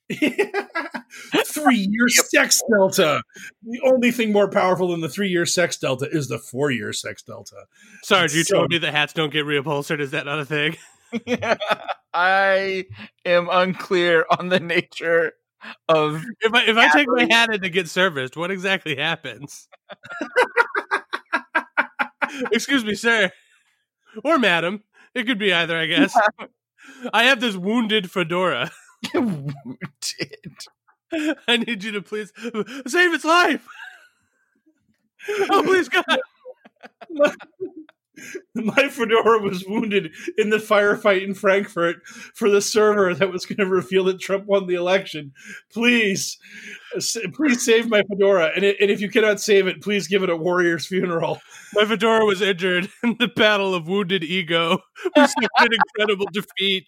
three year sex delta. The only thing more powerful than the three year sex delta is the four year sex delta. Sarge, you so, told me the hats don't get reupholstered. Is that not a thing? I am unclear on the nature of if I if I take my hat in to get serviced, what exactly happens? Excuse me, sir. Or madam. It could be either, I guess. I have this wounded fedora. wounded. I need you to please save its life. oh, please, God. My fedora was wounded in the firefight in Frankfurt for the server that was going to reveal that Trump won the election. Please, please save my fedora. And, it, and if you cannot save it, please give it a warrior's funeral. My fedora was injured in the battle of wounded ego. We suffered an incredible defeat.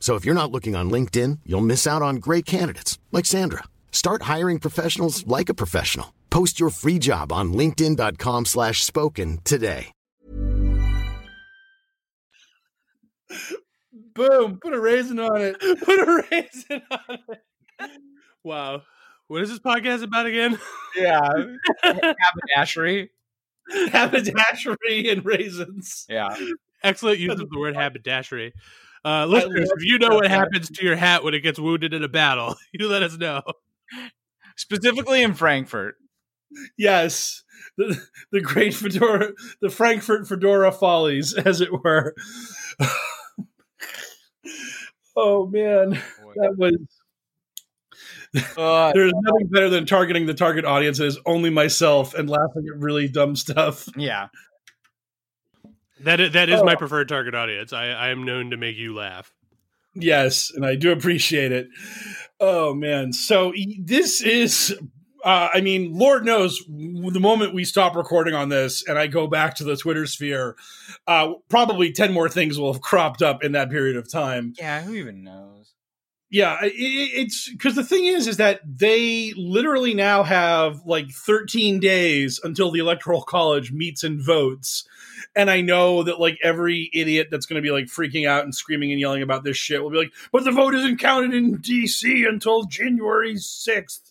So if you're not looking on LinkedIn, you'll miss out on great candidates like Sandra. Start hiring professionals like a professional. Post your free job on linkedin.com/spoken today. Boom, put a raisin on it. Put a raisin on it. Wow. What is this podcast about again? Yeah. Haberdashery. Haberdashery and raisins. Yeah. Excellent use of the word haberdashery. Uh, listeners, if you know what happens to your hat when it gets wounded in a battle, you let us know. Specifically in Frankfurt. Yes, the, the great fedora, the Frankfurt fedora follies, as it were. Oh man, that was. Uh, There's nothing better than targeting the target audience as only myself and laughing at really dumb stuff. yeah. That is, that is my Oh. preferred target audience. I, I am known to make you laugh. Yes, and I do appreciate it. Oh man, so this is. Uh, I mean, Lord knows the moment we stop recording on this and I go back to the Twitter sphere, uh, probably ten more things will have cropped up in that period of time. Yeah, who even knows? Yeah, i- i it's because the thing is, is that they literally now have like 13 days until the electoral college meets and votes. And I know that like every idiot that's going to be like freaking out and screaming and yelling about this shit will be like, but the vote isn't counted in DC until January 6th.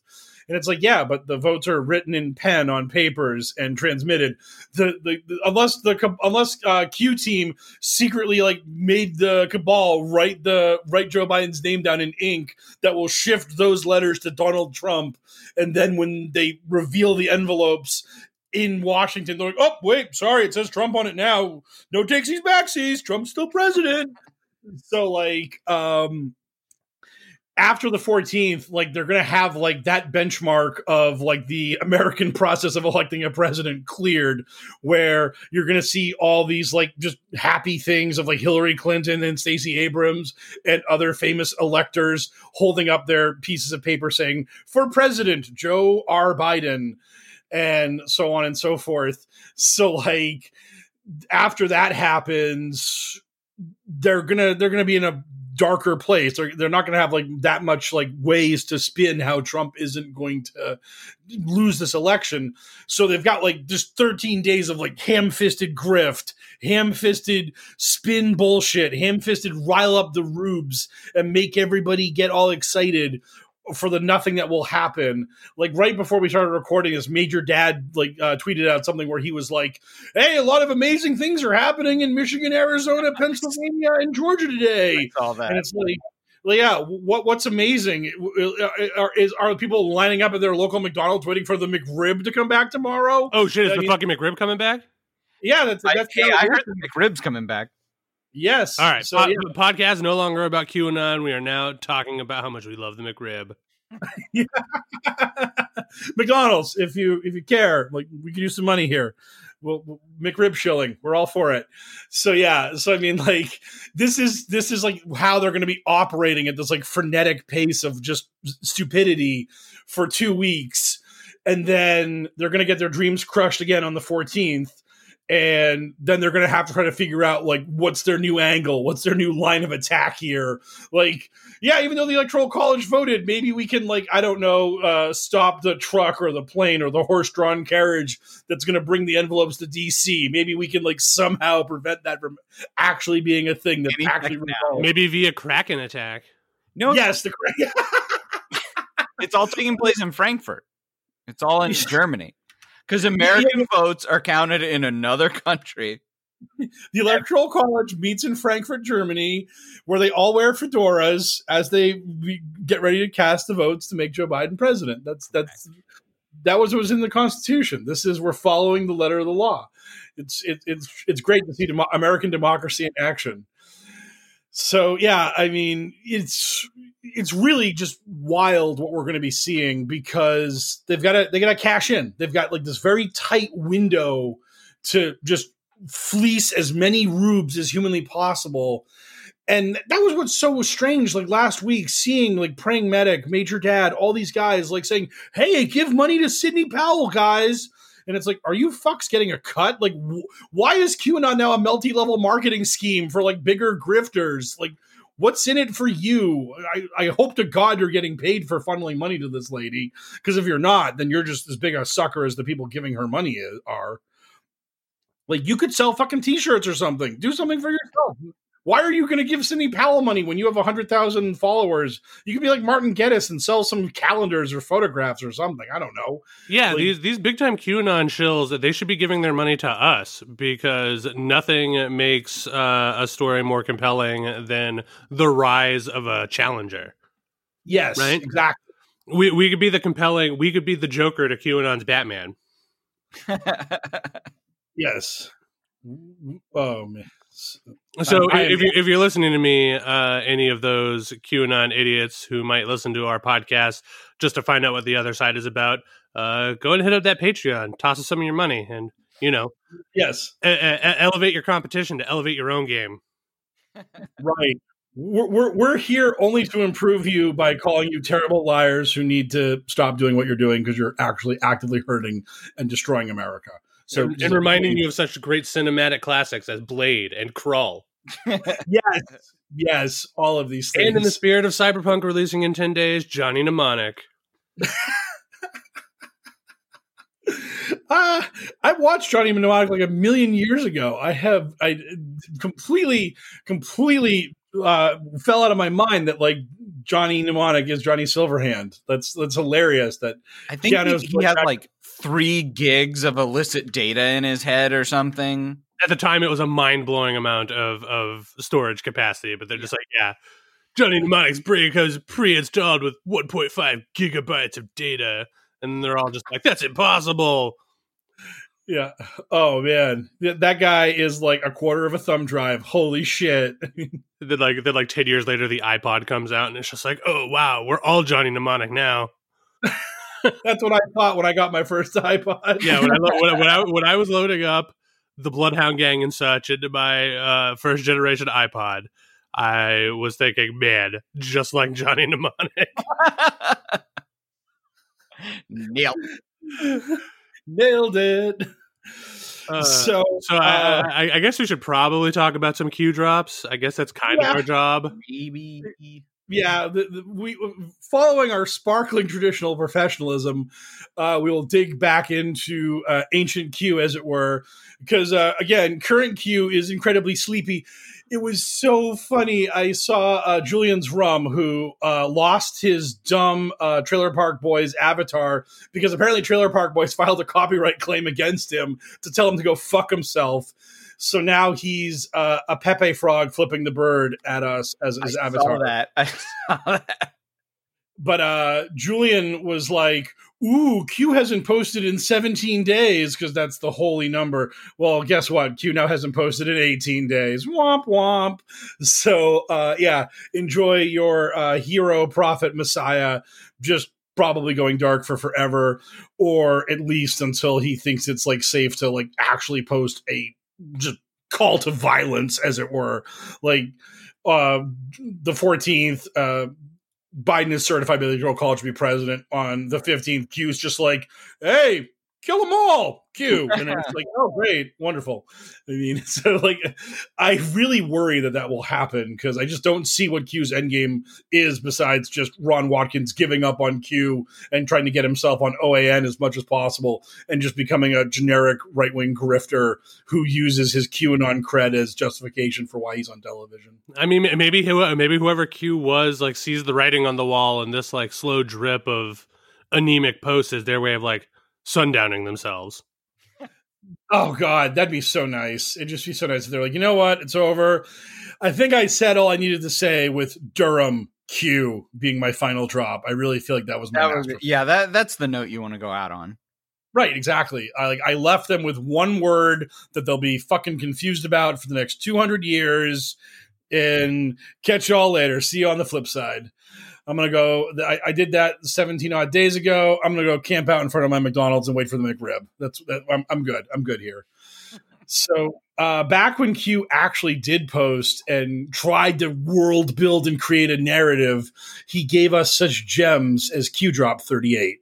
And it's like, yeah, but the votes are written in pen on papers and transmitted. The, the, the unless the unless uh, Q team secretly like made the cabal write the write Joe Biden's name down in ink that will shift those letters to Donald Trump, and then when they reveal the envelopes in Washington, they're like, "Oh, wait, sorry, it says Trump on it now. No takesies backsies. Trump's still president." So like, um, after the 14th, like they're gonna have like that benchmark of like the American process of electing a president cleared, where you're gonna see all these like just happy things of like Hillary Clinton and Stacey Abrams and other famous electors holding up their pieces of paper saying for president Joe R. Biden and so on and so forth. So like after that happens, they're gonna they're gonna be in a darker place. They're, they're not gonna have like that much like ways to spin how Trump isn't going to lose this election. So they've got like just 13 days of like ham-fisted grift, ham-fisted spin bullshit, ham-fisted rile up the rubes and make everybody get all excited for the nothing that will happen. Like right before we started recording this, Major Dad like uh, tweeted out something where he was like, "Hey, a lot of amazing things are happening in Michigan, Arizona, Pennsylvania, and Georgia today." All that. And it's like, well, yeah, what what's amazing are, is are people lining up at their local McDonald's waiting for the McRib to come back tomorrow? Oh shit! Is I the mean- fucking McRib coming back? Yeah, that's I, hey, I heard the McRib's coming back. Yes. All right, So, po- yeah. the podcast is no longer about QAnon. We are now talking about how much we love the McRib. McDonald's, if you if you care, like we could use some money here. Well, well, McRib shilling, we're all for it. So yeah, so I mean, like this is this is like how they're going to be operating at this like frenetic pace of just stupidity for two weeks, and then they're going to get their dreams crushed again on the fourteenth. And then they're going to have to try to figure out like what's their new angle, what's their new line of attack here. Like, yeah, even though the electoral college voted, maybe we can like I don't know, uh, stop the truck or the plane or the horse-drawn carriage that's going to bring the envelopes to DC. Maybe we can like somehow prevent that from actually being a thing that Any actually heck Maybe via Kraken attack. No, Yes, the it's all taking place in Frankfurt. It's all in Germany. Because American votes are counted in another country. the electoral college meets in Frankfurt, Germany, where they all wear fedoras as they get ready to cast the votes to make Joe Biden president. That's that's that was what was in the Constitution. This is we're following the letter of the law. It's it, it's it's great to see demo- American democracy in action. So yeah, I mean it's it's really just wild what we're going to be seeing because they've got to they got to cash in. They've got like this very tight window to just fleece as many rubes as humanly possible. And that was what's so strange. Like last week, seeing like praying medic, major dad, all these guys like saying, "Hey, give money to Sidney Powell, guys." And it's like, are you fucks getting a cut? Like, wh- why is QAnon now a multi-level marketing scheme for like bigger grifters? Like, what's in it for you? I, I hope to God you're getting paid for funneling money to this lady. Because if you're not, then you're just as big a sucker as the people giving her money is, are. Like, you could sell fucking t-shirts or something. Do something for yourself. Why are you going to give Sidney Powell money when you have 100,000 followers? You could be like Martin Geddes and sell some calendars or photographs or something. I don't know. Yeah, Like- these these big time QAnon shills, they should be giving their money to us because nothing makes uh, a story more compelling than the rise of a challenger. Yes, Right? exactly. We we could be the compelling, we could be the Joker to QAnon's Batman. Yes. Oh man. So Um, I if you if you're listening to me, uh, any of those QAnon idiots who might listen to our podcast just to find out what the other side is about, uh, go and hit up that Patreon, toss us some of your money, and you know, yes, e- e- elevate your competition to elevate your own game. right. We're, we're we're here only to improve you by calling you terrible liars who need to stop doing what you're doing because you're actually actively hurting and destroying America. So and, and reminding you of such great cinematic classics as Blade and Krull. yes, yes, all of these things. And in the spirit of Cyberpunk releasing in 10 days, Johnny Mnemonic. Uh, I watched Johnny Mnemonic like a million years ago. I have I completely, completely uh, fell out of my mind that like Johnny Mnemonic is Johnny Silverhand. That's that's hilarious. That I think Keanu's he, he had back- like three gigs of illicit data in his head or something. At the time, it was a mind blowing amount of, of storage capacity, but they're just like, yeah, Johnny Mnemonic's brain comes pre installed with 1.5 gigabytes of data. And they're all just like, that's impossible. yeah. Oh man, that guy is like a quarter of a thumb drive. Holy shit. Then like then like ten years later, the iPod comes out, and it's just like, oh wow, we're all Johnny Mnemonic now. That's what I thought when I got my first iPod. Yeah, when I lo- when, I- when I when I was loading up the Bloodhound Gang and such into my uh, first generation iPod, I was thinking, man, just like Johnny Mnemonic. Nailed. Nailed it. Uh, so, so uh, I, I, I guess we should probably talk about some Q drops. I guess that's kind Yeah. of our job. Maybe. Yeah, the, the, we following our sparkling traditional professionalism, uh, we will dig back into uh, ancient Q, as it were, because uh, again, current Q is incredibly sleepy. It was so funny. I saw uh, Julian's Rum, who uh, lost his dumb uh, Trailer Park Boys avatar because apparently Trailer Park Boys filed a copyright claim against him to tell him to go fuck himself. So now he's uh, a Pepe frog flipping the bird at us as his I avatar saw that. I saw that. but uh Julian was like, "Ooh, Q hasn't posted in 17 days because that's the holy number." Well, guess what? Q now hasn't posted in 18 days. Womp womp. So, uh yeah, enjoy your uh hero prophet messiah just probably going dark for forever or at least until he thinks it's like safe to like actually post a just call to violence as it were. Like uh the 14th uh Biden is certified by the Electoral College to be president on the 15th. Q's just like, hey, kill them all, Q. And it's like, oh, great, wonderful. I mean, so like, I really worry that that will happen because I just don't see what Q's endgame is besides just Ron Watkins giving up on Q and trying to get himself on OAN as much as possible and just becoming a generic right wing grifter who uses his QAnon cred as justification for why he's on television. I mean, maybe who- maybe whoever Q was like sees the writing on the wall, and this like slow drip of anemic posts is their way of like sundowning themselves. Oh God, that'd be so nice. It'd just be so nice if they're like, you know what, it's over. I think I said all I needed to say with Durham Q being my final drop. I really feel like that was my That was, yeah, that that's the note you want to go out on. right. Exactly. I like I left them with one word that they'll be fucking confused about for the next two hundred years. And catch y'all later. See you on the flip side. I'm gonna go. I, I did that 17 odd days ago. I'm gonna go camp out in front of my McDonald's and wait for the McRib. That's that, I'm, I'm good. I'm good here. So uh, back when Q actually did post and tried to world build and create a narrative, he gave us such gems as Q Drop 38.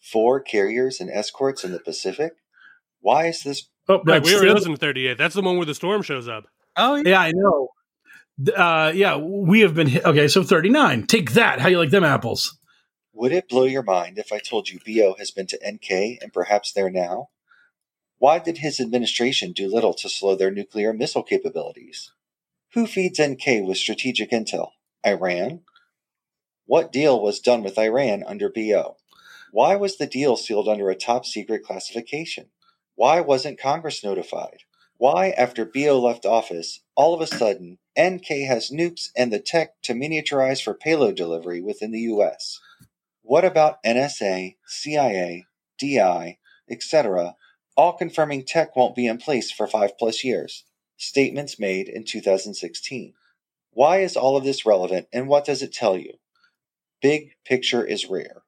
Four carriers and escorts in the Pacific? Why is this? Oh, Right, we were still- listening to 38. That's the one where the storm shows up. Oh Yeah, I know. Uh, yeah, we have been hit. Okay, so 39. Take that. How you like them apples? Would it blow your mind if I told you BO has been to NK and perhaps there now? Why did his administration do little to slow their nuclear missile capabilities? Who feeds NK with strategic intel? Iran? What deal was done with Iran under BO? Why was the deal sealed under a top secret classification? Why wasn't Congress notified? Why, after BO left office, all of a sudden, NK has nukes and the tech to miniaturize for payload delivery within the US? What about NSA, CIA, DI, etc., all confirming tech won't be in place for five plus years? statements made in 2016. Why is all of this relevant and what does it tell you? Big picture is rare.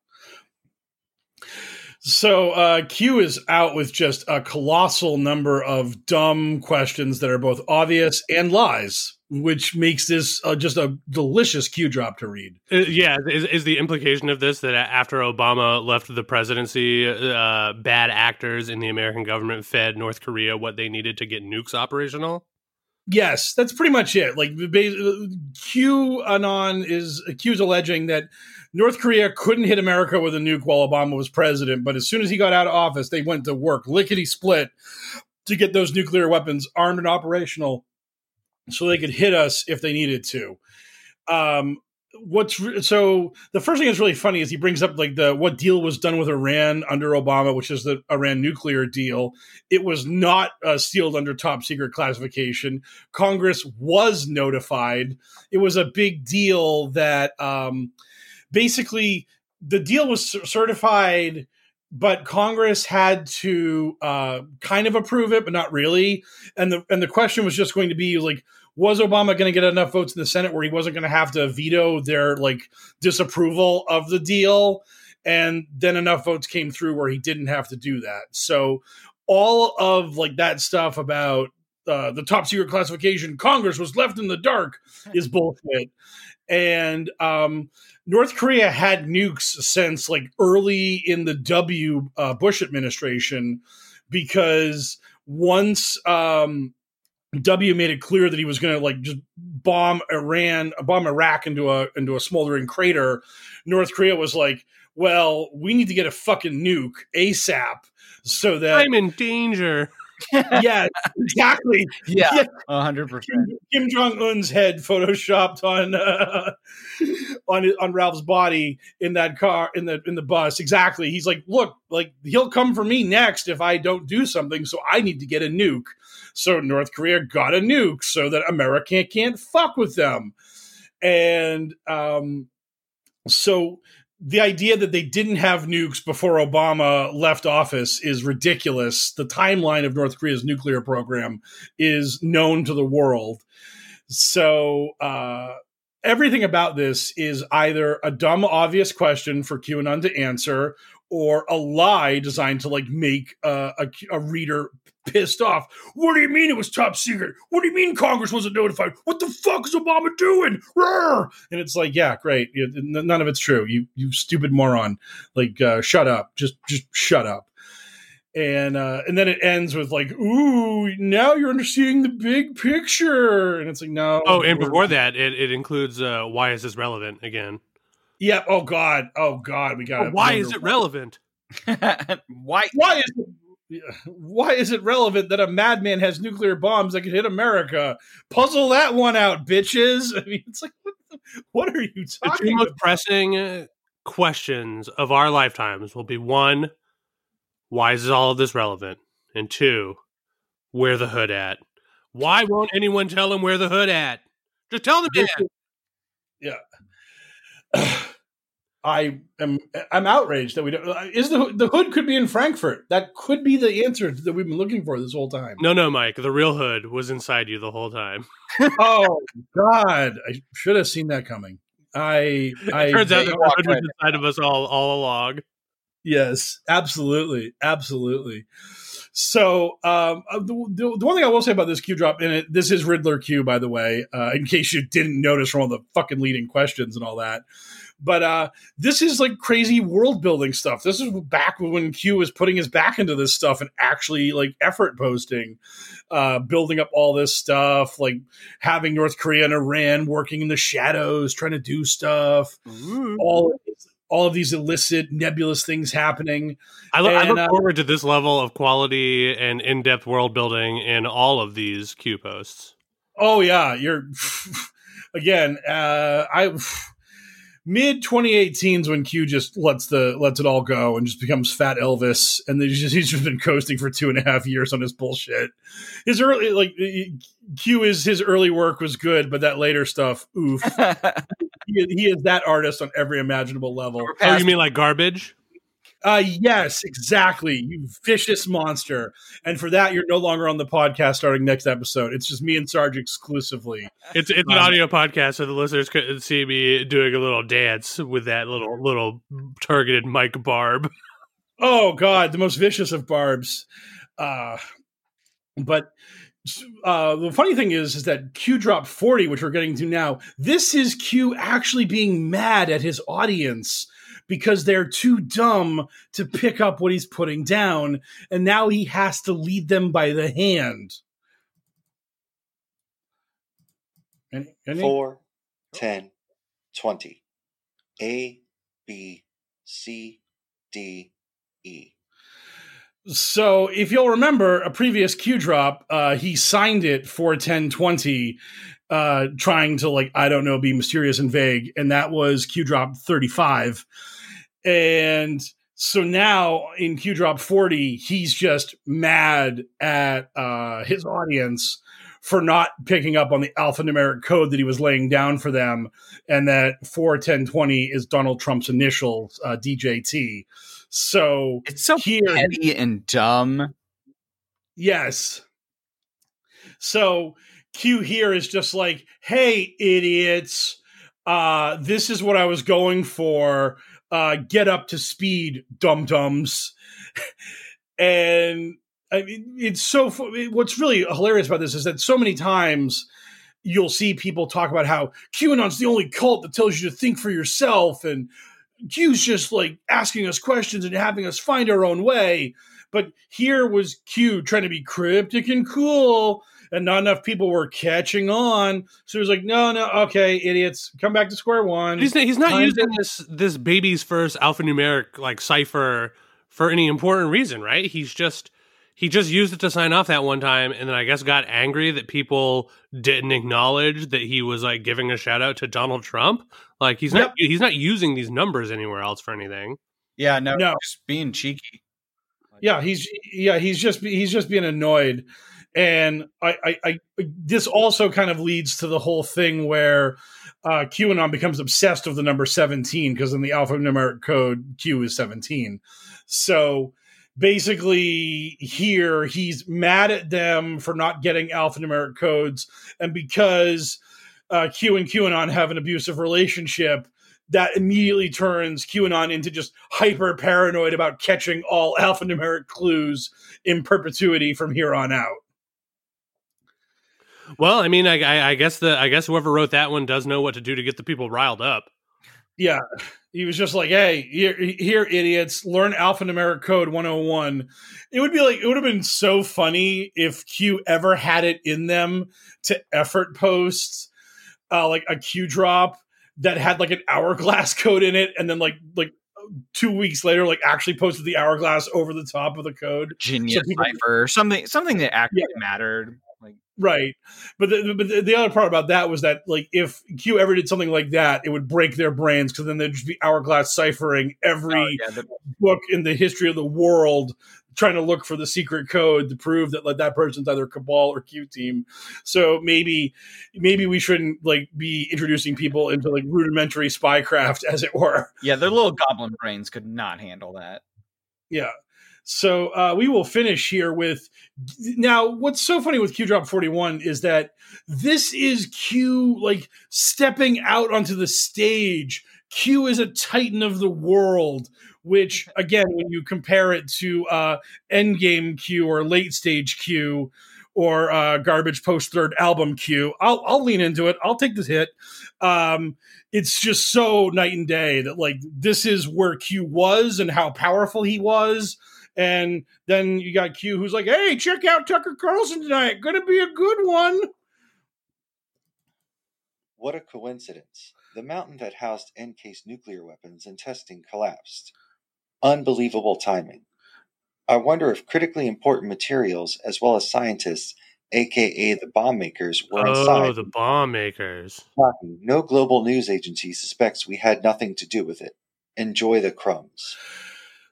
So uh, Q is out with just a colossal number of dumb questions that are both obvious and lies, which makes this uh, just a delicious Q drop to read. Uh, yeah, is, is the implication of this that after Obama left the presidency, uh, bad actors in the American government fed North Korea what they needed to get nukes operational? Yes, that's pretty much it. Like Q anon is Q is alleging that North Korea couldn't hit America with a nuke while Obama was president, but as soon as he got out of office, they went to work lickety split to get those nuclear weapons armed and operational, so they could hit us if they needed to. Um, what's re- so the first thing that's really funny is he brings up like the what deal was done with Iran under Obama, which is the Iran nuclear deal. It was not uh, sealed under top secret classification. Congress was notified. It was a big deal that um, basically the deal was certified. But Congress had to uh, kind of approve it, but not really. And the and the question was just going to be like, was Obama going to get enough votes in the Senate where he wasn't going to have to veto their like disapproval of the deal? And then enough votes came through where he didn't have to do that. So all of like that stuff about uh, the top secret classification, Congress was left in the dark, is bullshit. And um, North Korea had nukes since like early in the W uh, Bush administration because once um, W made it clear that he was going to like just bomb Iran, bomb Iraq into a into a smoldering crater. North Korea was like, "Well, we need to get a fucking nuke ASAP so that I'm in danger." yeah, exactly. Yeah, hundred percent. Kim Jong Un's head photoshopped on uh, on on Ralph's body in that car in the in the bus. Exactly. He's like, look, like he'll come for me next if I don't do something. So I need to get a nuke. So North Korea got a nuke so that America can't fuck with them. And um, so the idea that they didn't have nukes before Obama left office is ridiculous. The timeline of North Korea's nuclear program is known to the world. So uh, everything about this is either a dumb, obvious question for QAnon to answer or a lie designed to like make uh, a, a reader pissed off. What do you mean it was top secret? What do you mean Congress wasn't notified? What the fuck is Obama doing? Rawr! And it's like, yeah, great. None of it's true. You you stupid moron. Like, uh, shut up. Just just shut up. And uh, and then it ends with like, ooh, now you're understanding the big picture. And it's like, no. Oh, and before that, it, it includes uh, why is this relevant again? Yeah. Oh God. Oh God. We got. Oh, why is it relevant? why? Why is it? why is it relevant that a madman has nuclear bombs that can hit America? Puzzle that one out, bitches. I mean, it's like, what, the, what are you talking? The two most pressing questions of our lifetimes will be one: Why is all of this relevant? And two: Where the hood at? Why won't anyone tell him where the hood at? Just tell them. Yeah. I am I'm outraged that we don't. Uh, is the the hood could be in Frankfurt? That could be the answer that we've been looking for this whole time. No, no, Mike. The real hood was inside you the whole time. oh God, I should have seen that coming. I. I it turns out the hood was inside of us all all along. Yes, absolutely, absolutely. So um, uh, the, the, one thing I will say about this Q drop, and it, this is Riddler Q, by the way, uh, in case you didn't notice from all the fucking leading questions and all that. But uh, this is like crazy world building stuff. This is back when Q was putting his back into this stuff and actually like effort posting, uh, building up all this stuff, like having North Korea and Iran working in the shadows, trying to do stuff. Mm-hmm. All all of these illicit, nebulous things happening. I, lo- and, I look uh, forward to this level of quality and in depth world building in all of these Q posts. Oh yeah, you're again. Uh, I mid 2018s when Q just lets the lets it all go and just becomes Fat Elvis, and then he's just, he's just been coasting for two and a half years on his bullshit. His early like Q is his early work was good, but that later stuff, oof. he, he, is that artist on every imaginable level. Oh, you mean like garbage? Uh, yes, exactly. You vicious monster. And for that, you're no longer on the podcast starting next episode. It's just me and Sarge exclusively. It's it's an Um, audio podcast, so the listeners couldn't see me doing a little dance with that little little targeted mic barb. Oh God, the most vicious of barbs. Uh, but uh, the funny thing is, is that Q drop forty, which we're getting to now. This is Q actually being mad at his audience because they're too dumb to pick up what he's putting down, and now he has to lead them by the hand. Any, any? Four, ten, twenty. A, B, C, D, E. So, if you'll remember a previous Q drop, uh, he signed it for 1020, uh, trying to, like, I don't know, be mysterious and vague. And that was Q drop 35. And so now in Q drop 40, he's just mad at uh, his audience for not picking up on the alphanumeric code that he was laying down for them. And that 41020 is Donald Trump's initials, uh, DJT. So It's so here, petty and dumb. Yes. So Q here is just like, hey, idiots, uh, this is what I was going for. Uh, get up to speed, dum dums. and I mean, it's so. What's really hilarious about this is that so many times you'll see people talk about how QAnon's the only cult that tells you to think for yourself, and Q's just like asking us questions and having us find our own way. But here was Q trying to be cryptic and cool, and not enough people were catching on. So he was like, no, no, okay, idiots, come back to square one. He's not, he's not Time using to- this this baby's first alphanumeric like cipher for any important reason, right? He's just he just used it to sign off that one time, and then I guess got angry that people didn't acknowledge that he was like giving a shout out to Donald Trump. Like he's not he's not using these numbers anywhere else for anything. Yeah, no, No. just being cheeky. Yeah, he's yeah he's just he's just being annoyed, and I, I, I this also kind of leads to the whole thing where uh, QAnon becomes obsessed with the number seventeen because in the alphanumeric code Q is seventeen. So basically, here he's mad at them for not getting alphanumeric codes, and because uh, Q and QAnon have an abusive relationship, that immediately turns QAnon into just hyper paranoid about catching all alphanumeric clues in perpetuity from here on out. Well, I mean, I, I, I guess the I guess whoever wrote that one does know what to do to get the people riled up. Yeah. He was just like, hey, here, here, idiots, learn alphanumeric code 101. It would be like, it would have been so funny if Q ever had it in them to effort post uh, like a Q drop that had like an hourglass code in it and then like, like, Two weeks later, like actually posted the hourglass over the top of the code. Genius people- cipher, something something that actually mattered. Right. But the, but the, the other part about that was that like if Q ever did something like that, it would break their brains because then they'd just be hourglass ciphering every oh, yeah, the, book in the history of the world trying to look for the secret code to prove that like that person's either cabal or q team so maybe maybe we shouldn't like be introducing people into like rudimentary spycraft as it were yeah, their little goblin brains could not handle that. yeah so uh, we will finish here with now what's so funny with q drop 41 is that this is q like stepping out onto the stage. Q is a titan of the world which again when you compare it to uh endgame q or late stage q or uh garbage post third album q i'll i'll lean into it. I'll take this hit. Um it's just so night and day that like this is where q was and how powerful he was and then you got Q who's like, hey, check out Tucker Carlson tonight. Gonna be a good one. What a coincidence. The mountain that housed NK's nuclear weapons and testing collapsed. Unbelievable timing. I wonder if critically important materials, as well as scientists, aka the bomb makers, were Oh, inside. the bomb makers. No global news agency suspects we had nothing to do with it. Enjoy the crumbs.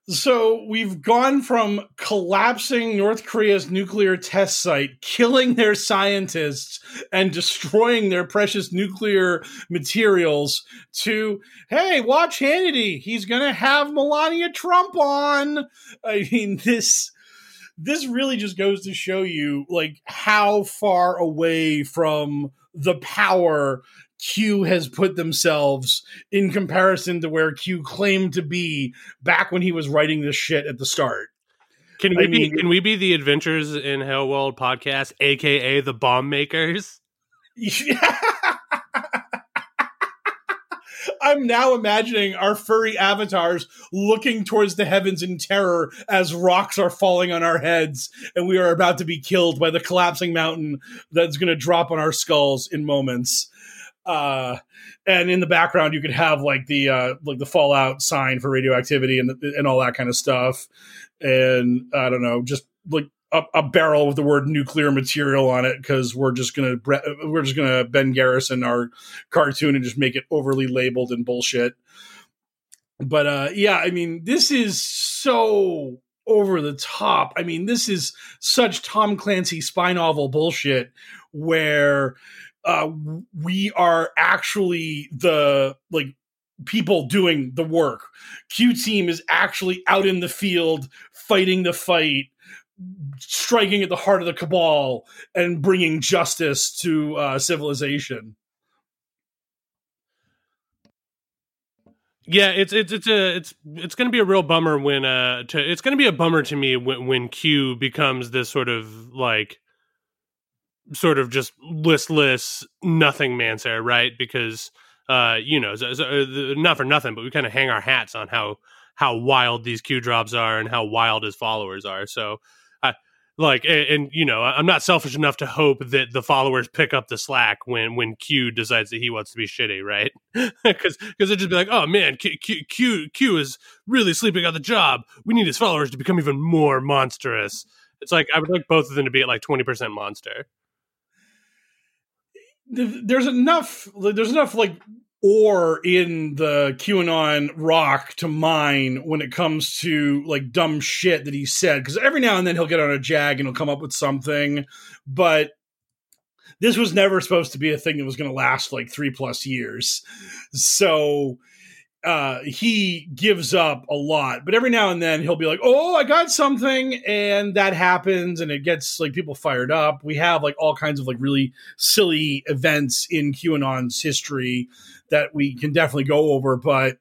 So we've gone from collapsing North Korea's nuclear test site, killing their scientists, and destroying their precious nuclear materials to, hey, watch Hannity. He's going to have Melania Trump on. I mean, this. This really just goes to show you like how far away from the power Q has put themselves in comparison to where Q claimed to be back when he was writing this shit at the start. Can we I mean- be can we be the Adventures in Hell World podcast, aka the bomb makers? I'm now imagining our furry avatars looking towards the heavens in terror as rocks are falling on our heads and we are about to be killed by the collapsing mountain that's going to drop on our skulls in moments. Uh, and in the background, you could have like the uh, like the fallout sign for radioactivity and and all that kind of stuff. And I don't know, just like a, a barrel with the word nuclear material on it because we're just gonna we're just gonna Ben Garrison our cartoon and just make it overly labeled and bullshit. But uh, yeah, I mean, this is so over the top. I mean, this is such Tom Clancy spy novel bullshit where uh, we are actually the like people doing the work. Q team is actually out in the field fighting the fight, striking at the heart of the cabal, and bringing justice to uh, civilization. Yeah, it's it's it's a it's it's going to be a real bummer when uh to it's going to be a bummer to me when when Q becomes this sort of like sort of just listless nothing mancer, right? Because uh you know, so, so, uh, not for nothing, but we kind of hang our hats on how how wild these Q drops are and how wild his followers are. So I like and, and you know, I'm not selfish enough to hope that the followers pick up the slack when when Q decides that he wants to be shitty, right? Because because it'd just be like, oh man, Q, Q Q Q is really sleeping on the job. We need his followers to become even more monstrous. It's like I would like both of them to be at like twenty percent monster. Th- there's enough there's enough like ore in the QAnon rock to mine when it comes to like dumb shit that he said because every now and then he'll get on a jag and he'll come up with something but this was never supposed to be a thing that was going to last like three plus years. So uh, he gives up a lot, but every now and then he'll be like, "Oh, I got something," and that happens, and it gets like people fired up. We have like all kinds of like really silly events in QAnon's history that we can definitely go over, but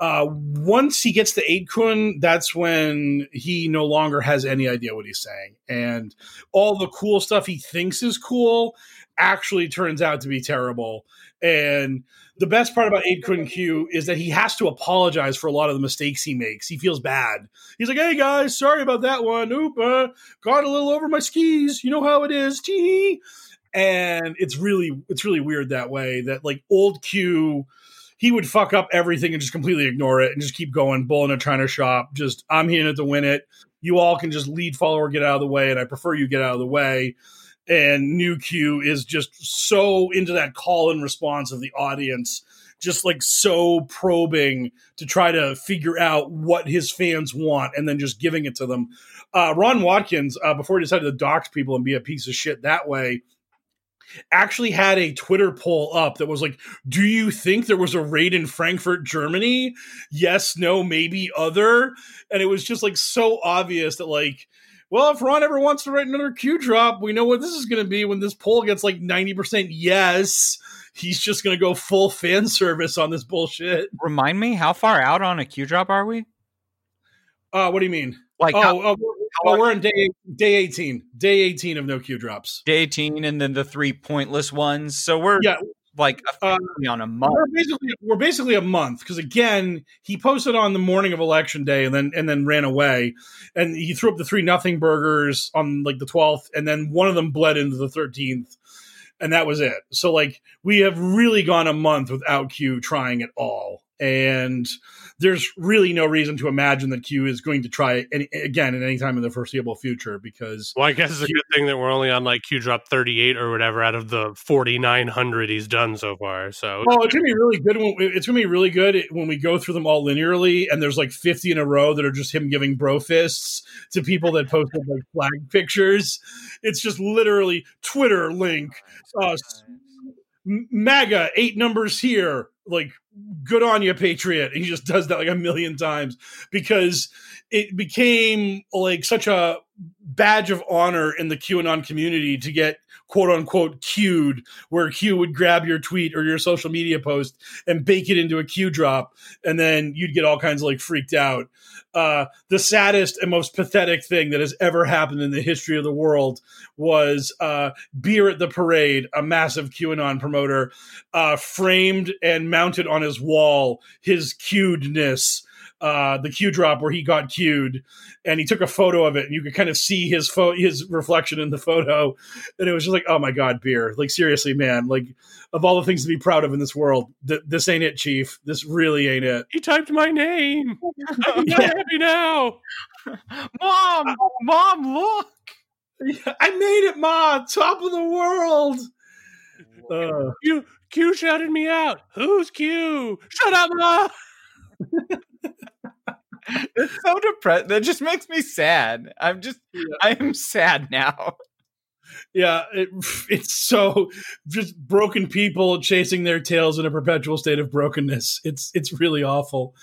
uh, once he gets to eight kun, that's when he no longer has any idea what he's saying, and all the cool stuff he thinks is cool actually turns out to be terrible. And the best part about 8kun Q is that he has to apologize for a lot of the mistakes he makes. He feels bad. He's like, "Hey guys, sorry about that one. Oop, uh, got a little over my skis. You know how it is." Tee. And it's really, it's really weird that way. That like old Q, he would fuck up everything and just completely ignore it and just keep going, bull in a china shop. Just I'm here to win it. You all can just lead follower, get out of the way, and I prefer you get out of the way and new q is just so into that call and response of the audience just like so probing to try to figure out what his fans want and then just giving it to them. Uh, ron watkins uh, before he decided to dox people and be a piece of shit that way actually had a twitter poll up that was like do you think there was a raid in frankfurt germany? Yes no maybe other? And it was just like so obvious that like well, if Ron ever wants to write another Q drop, we know what this is going to be when this poll gets like 90% yes. He's just going to go full fan service on this bullshit. Remind me, how far out on a Q drop are we? Uh, what do you mean? Like, oh, how- oh, we're, oh, we're in day day 18. Day 18 of no Q drops. Day 18 and then the three pointless ones. So we're Yeah. Like Uh, on a month. We're basically we're basically a month because again he posted on the morning of election day and then and then ran away and he threw up the three nothing burgers on like the twelfth and then one of them bled into the thirteenth and that was it. So like we have really gone a month without Q trying at all and there's really no reason to imagine that Q is going to try any, again at any time in the foreseeable future because. Well, I guess it's a good thing that we're only on like Q drop 38 or whatever out of the 4,900 he's done so far. So, well, it's gonna be really good. When, it's gonna be really good when we go through them all linearly, and there's like 50 in a row that are just him giving bro fists to people that posted like flag pictures. It's just literally Twitter link, uh, MAGA eight numbers here, like good on you, Patriot. He just does that like a million times because it became like such a badge of honor in the QAnon community to get quote unquote queued, where Q would grab your tweet or your social media post and bake it into a Q drop, and then you'd get all kinds of like freaked out. Uh, the saddest and most pathetic thing that has ever happened in the history of the world was uh, Beer at the Parade, a massive QAnon promoter, uh, framed and mounted on his wall his queuedness uh, the cue drop where he got cued, and he took a photo of it, and you could kind of see his fo- his reflection in the photo, and it was just like, oh my god, beer! Like seriously, man, like of all the things to be proud of in this world, th- this ain't it, Chief. This really ain't it. He typed my name. I'm yeah. happy now. Mom, mom, look! I made it, Ma! Top of the world. Uh, Q Q shouted me out. Who's Q? Shut up, Ma. It's so depressed. That just makes me sad. I'm just, yeah. I am sad now. Yeah, it, it's so just broken people chasing their tails in a perpetual state of brokenness. It's it's really awful.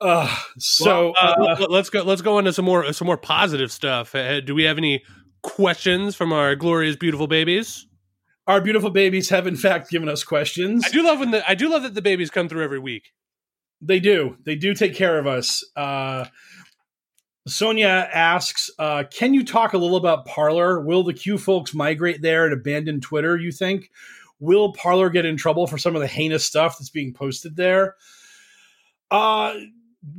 Uh, so well, uh, uh, let's go. Let's go into some more some more positive stuff. Uh, do we have any questions from our glorious, beautiful babies? Our beautiful babies have, in fact, given us questions. I do love when the I do love that the babies come through every week. They do. They do take care of us. Uh, Sonia asks, uh, "Can you talk a little about Parler? Will the Q folks migrate there and abandon Twitter? You think? Will Parler get in trouble for some of the heinous stuff that's being posted there? Uh,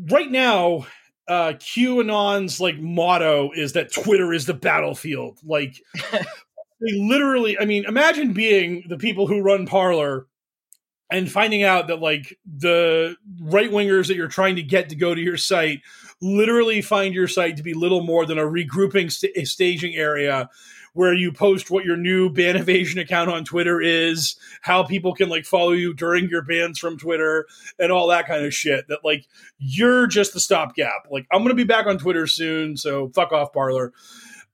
right now, uh, QAnon's like motto is that Twitter is the battlefield. Like, they literally. I mean, imagine being the people who run Parler and finding out that like the right wingers that you're trying to get to go to your site literally find your site to be little more than a regrouping st- staging area where you post what your new ban evasion account on Twitter is, how people can like follow you during your bans from Twitter, and all that kind of shit. That like you're just the stopgap. Like I'm gonna be back on Twitter soon, so fuck off, Parler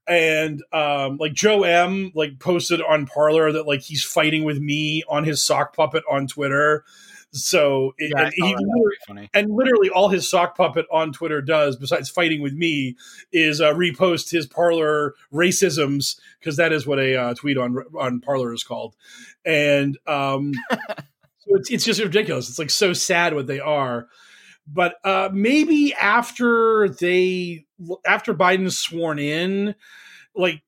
and um, like Joe M like posted on Parler that like he's fighting with me on his sock puppet on Twitter. So it, yeah, and, he literally, and, literally, all his sock puppet on Twitter does, besides fighting with me, is uh, repost his parler racisms because that is what a uh, tweet on on parler is called, and um, so it's it's just ridiculous. It's like so sad what they are but uh, maybe after they after Biden's sworn in, like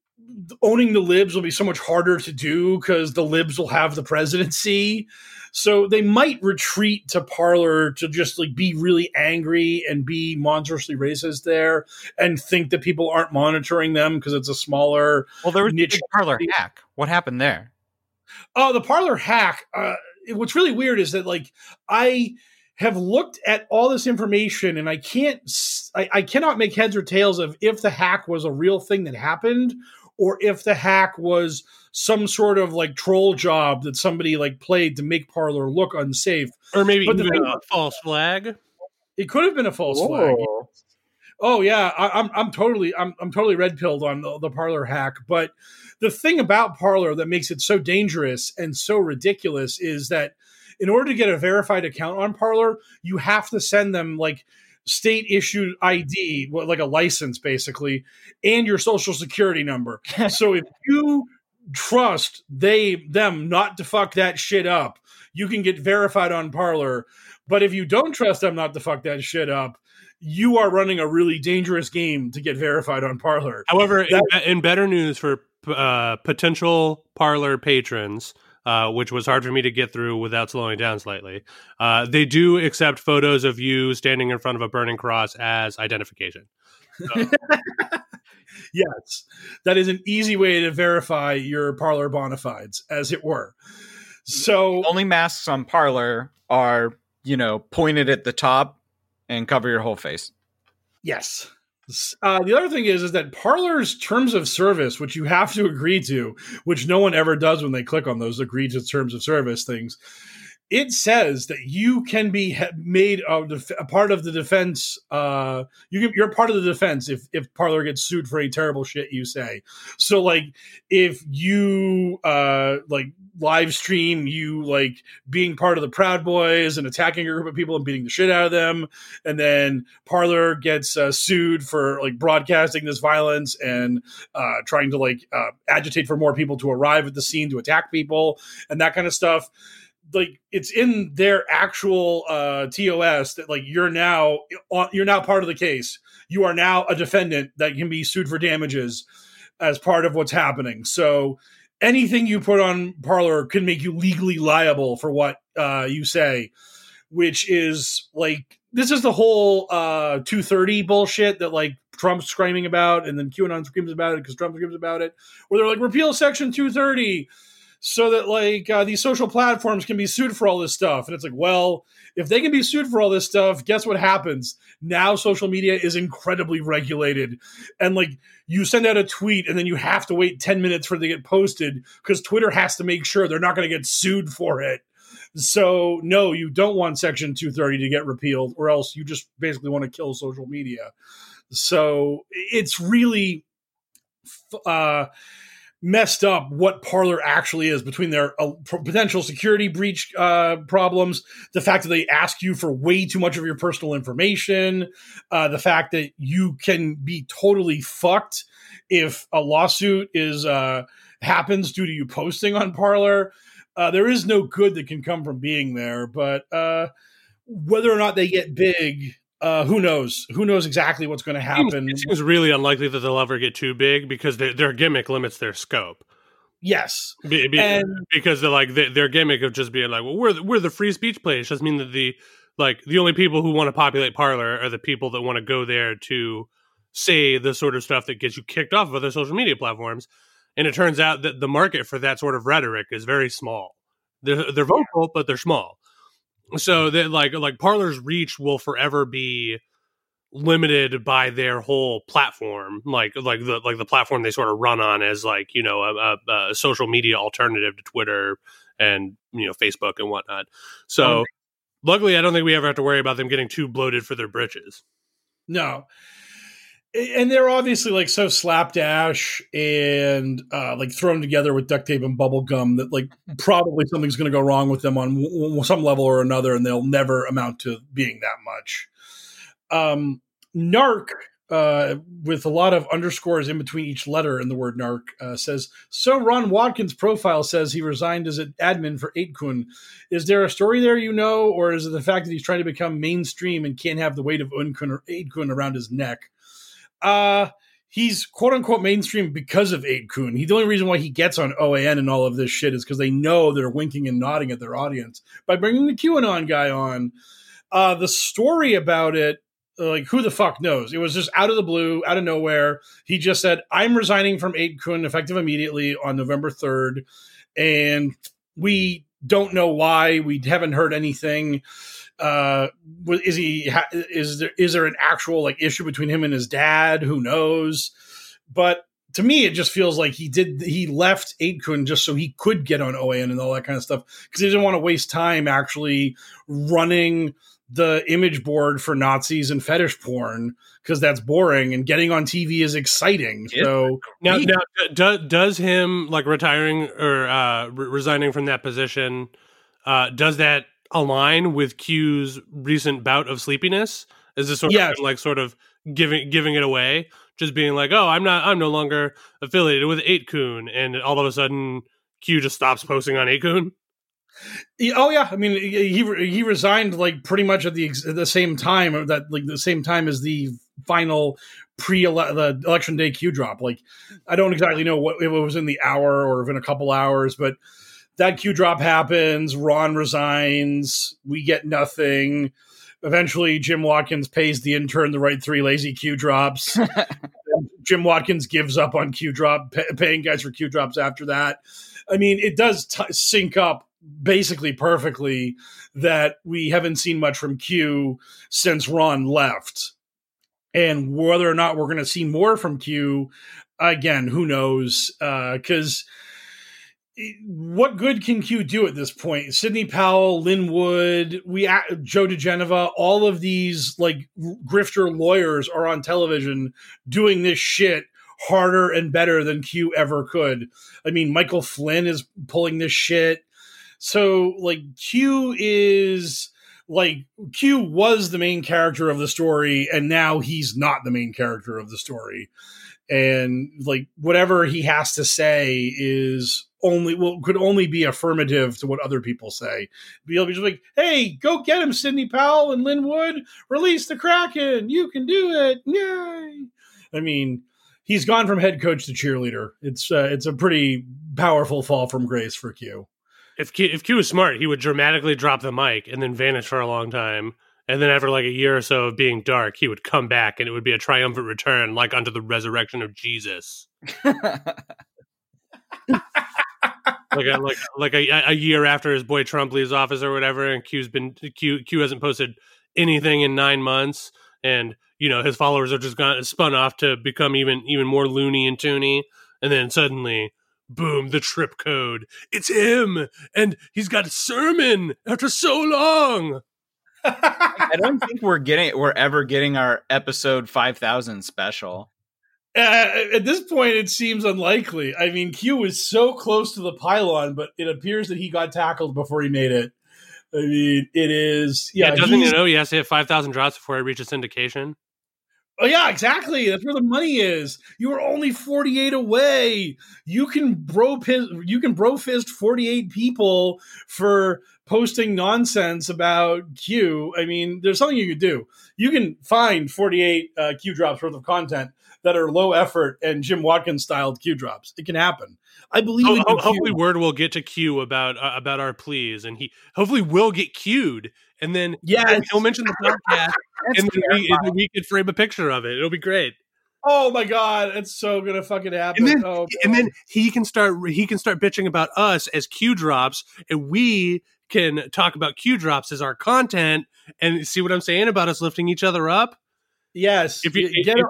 owning the libs will be so much harder to do because the libs will have the presidency. So they might retreat to parler to just like be really angry and be monstrously racist there, and think that people aren't monitoring them because it's a smaller. Well, there was niche a Parler hack. What happened there? Oh, the parler hack. Uh, what's really weird is that like I have looked at all this information and I can't, I, I, cannot make heads or tails of if the hack was a real thing that happened or if the hack was some sort of like troll job that somebody like played to make parler look unsafe, or maybe but even a false flag. It could have been a false Whoa. flag. Oh yeah, I, am I'm, I'm totally I'm I'm totally red pilled on the, the Parler hack, but the thing about parler that makes it so dangerous and so ridiculous is that in order to get a verified account on Parler, you have to send them like state issued ID, like a license basically, and your social security number. so if you trust they them not to fuck that shit up, you can get verified on Parler. But if you don't trust them not to fuck that shit up, you are running a really dangerous game to get verified on Parler. However, that, in, in, better news for uh, potential Parler patrons, uh, which was hard for me to get through without slowing down slightly. Uh, they do accept photos of you standing in front of a burning cross as identification. So. yes, that is an easy way to verify your parler bona fides, as it were. So the only masks on parler are you know, pointed at the top and cover your whole face. Yes. Uh, the other thing is, is that Parler's terms of service, which you have to agree to, which no one ever does when they click on those agree to terms of service things, it says that you can be made a, def- a part of the defense. Uh, you you're part of the defense if if Parler gets sued for any terrible shit you say. So like if you uh, like live stream you like being part of the Proud Boys and attacking a group of people and beating the shit out of them, and then Parler gets uh, sued for like broadcasting this violence and uh, trying to like uh, agitate for more people to arrive at the scene to attack people and that kind of stuff like it's in their actual uh TOS that like you're now you're now part of the case. You are now a defendant that can be sued for damages as part of what's happening. So anything you put on Parler can make you legally liable for what uh you say, which is like this is the whole uh 230 bullshit that like Trump's screaming about and then QAnon screams about it because Trump screams about it, where they're like repeal section 230 so that like uh, these social platforms can be sued for all this stuff. And it's like, well, if they can be sued for all this stuff, guess what happens? Now social media is incredibly regulated. And like you send out a tweet and then you have to wait 10 minutes for it to get posted because Twitter has to make sure they're not going to get sued for it. So no, you don't want section 230 to get repealed or else you just basically want to kill social media. So it's really uh messed up what Parler actually is between their uh, potential security breach uh, problems, the fact that they ask you for way too much of your personal information, uh, the fact that you can be totally fucked if a lawsuit is uh, happens due to you posting on Parler. Uh, there is no good that can come from being there, but uh, whether or not they get big uh, who knows? Who knows exactly what's going to happen? It seems really unlikely that they'll ever get too big because their, their gimmick limits their scope. Yes, be, be, and, because they're like their gimmick of just being like, well, we're the, we're the free speech place does mean that the like the only people who want to populate Parler are the people that want to go there to say the sort of stuff that gets you kicked off of other social media platforms. And it turns out that the market for that sort of rhetoric is very small. They're, they're vocal, but they're small so that like like parler's reach will forever be limited by their whole platform like like the like the platform they sort of run on as like you know a, a, a social media alternative to twitter and you know facebook and whatnot. So um, luckily i don't think we ever have to worry about them getting too bloated for their britches. No and they're obviously like so slapdash and uh, like thrown together with duct tape and bubble gum that like probably something's going to go wrong with them on w- some level or another, and they'll never amount to being that much. Um, narc, uh, with a lot of underscores in between each letter in the word narc, uh, says so. Ron Watkins' profile says he resigned as an admin for 8kun. Is there a story there you know, or is it the fact that he's trying to become mainstream and can't have the weight of Unkun or 8kun around his neck? Uh he's quote unquote mainstream because of 8kun. He the only reason why he gets on OAN and all of this shit is because they know they're winking and nodding at their audience by bringing the QAnon guy on. Uh, the story about it, like who the fuck knows? It was just out of the blue, out of nowhere. He just said, "I'm resigning from 8kun effective immediately on November 3rd," and we don't know why. We haven't heard anything uh is he is there is there an actual like issue between him and his dad who knows but to me it just feels like he did he left 8kun just so he could get on OAN and all that kind of stuff because he didn't want to waste time actually running the image board for Nazis and fetish porn because that's boring and getting on TV is exciting. So now, now do, does him like retiring or uh, re- resigning from that position uh, does that align with Q's recent bout of sleepiness? Is this sort yes. of like sort of giving giving it away, just being like, "Oh, I'm not, I'm no longer affiliated with 8kun," and all of a sudden Q just stops posting on 8kun? Oh yeah, I mean he he resigned like pretty much at the at the same time that like the same time as the final pre the election day Q drop. Like I don't exactly know what if it was in the hour or in a couple hours, but that Q drop happens. Ron resigns. We get nothing. Eventually, Jim Watkins pays the intern the right three lazy Q drops. Jim Watkins gives up on Q drop, pay, paying guys for Q drops after that. I mean, it does t- sync up basically perfectly that we haven't seen much from Q since Ron left. And whether or not we're going to see more from Q, again, who knows? Uh, because uh, what good can Q do at this point? Sidney Powell, Lin Wood, we Joe diGenova, all of these like grifter lawyers are on television doing this shit harder and better than Q ever could. I mean, Michael Flynn is pulling this shit. So like Q is like Q was the main character of the story and now he's not the main character of the story. And like whatever he has to say is only well could only be affirmative to what other people say. To be just like, hey, go get him, Sidney Powell and Lin Wood, release the Kraken, you can do it, yay! I mean, he's gone from head coach to cheerleader. It's uh, it's a pretty powerful fall from grace for Q. If Q, if Q was smart, he would dramatically drop the mic and then vanish for a long time. And then after like a year or so of being dark, he would come back and it would be a triumphant return, like unto the resurrection of Jesus. like a, like like a, a year after his boy Trump leaves office or whatever, and Q's been Q Q hasn't posted anything in nine months, and you know his followers are just gone spun off to become even even more loony and toony, and then suddenly. Boom, the trip code. It's him. And he's got a sermon after so long. I don't think we're getting we're ever getting our episode 5000 special. Uh, at this point, it seems unlikely. I mean, Q was so close to the pylon, but it appears that he got tackled before he made it. I mean, it is. Yeah, yeah doesn't he know he has to hit 5,000 drops before he reaches syndication? Oh yeah, exactly. That's where the money is. You are only 48 away. You can bro you can bro fist 48 people for posting nonsense about Q. I mean, there's something you could do. You can find 48 uh, Q drops worth of content that are low effort and Jim Watkins styled Q drops. It can happen. I believe. Ho- ho- hopefully, word will get to Q about uh, about our pleas, and he hopefully will get queued, and then yeah, he'll mention the podcast, and then, we, and we can frame a picture of it. It'll be great. Oh my god, it's so gonna fucking happen. And then, oh, and then he can start he can start bitching about us as Q drops, and we can talk about Q drops as our content, and see what I'm saying about us lifting each other up. Yes, if you get if,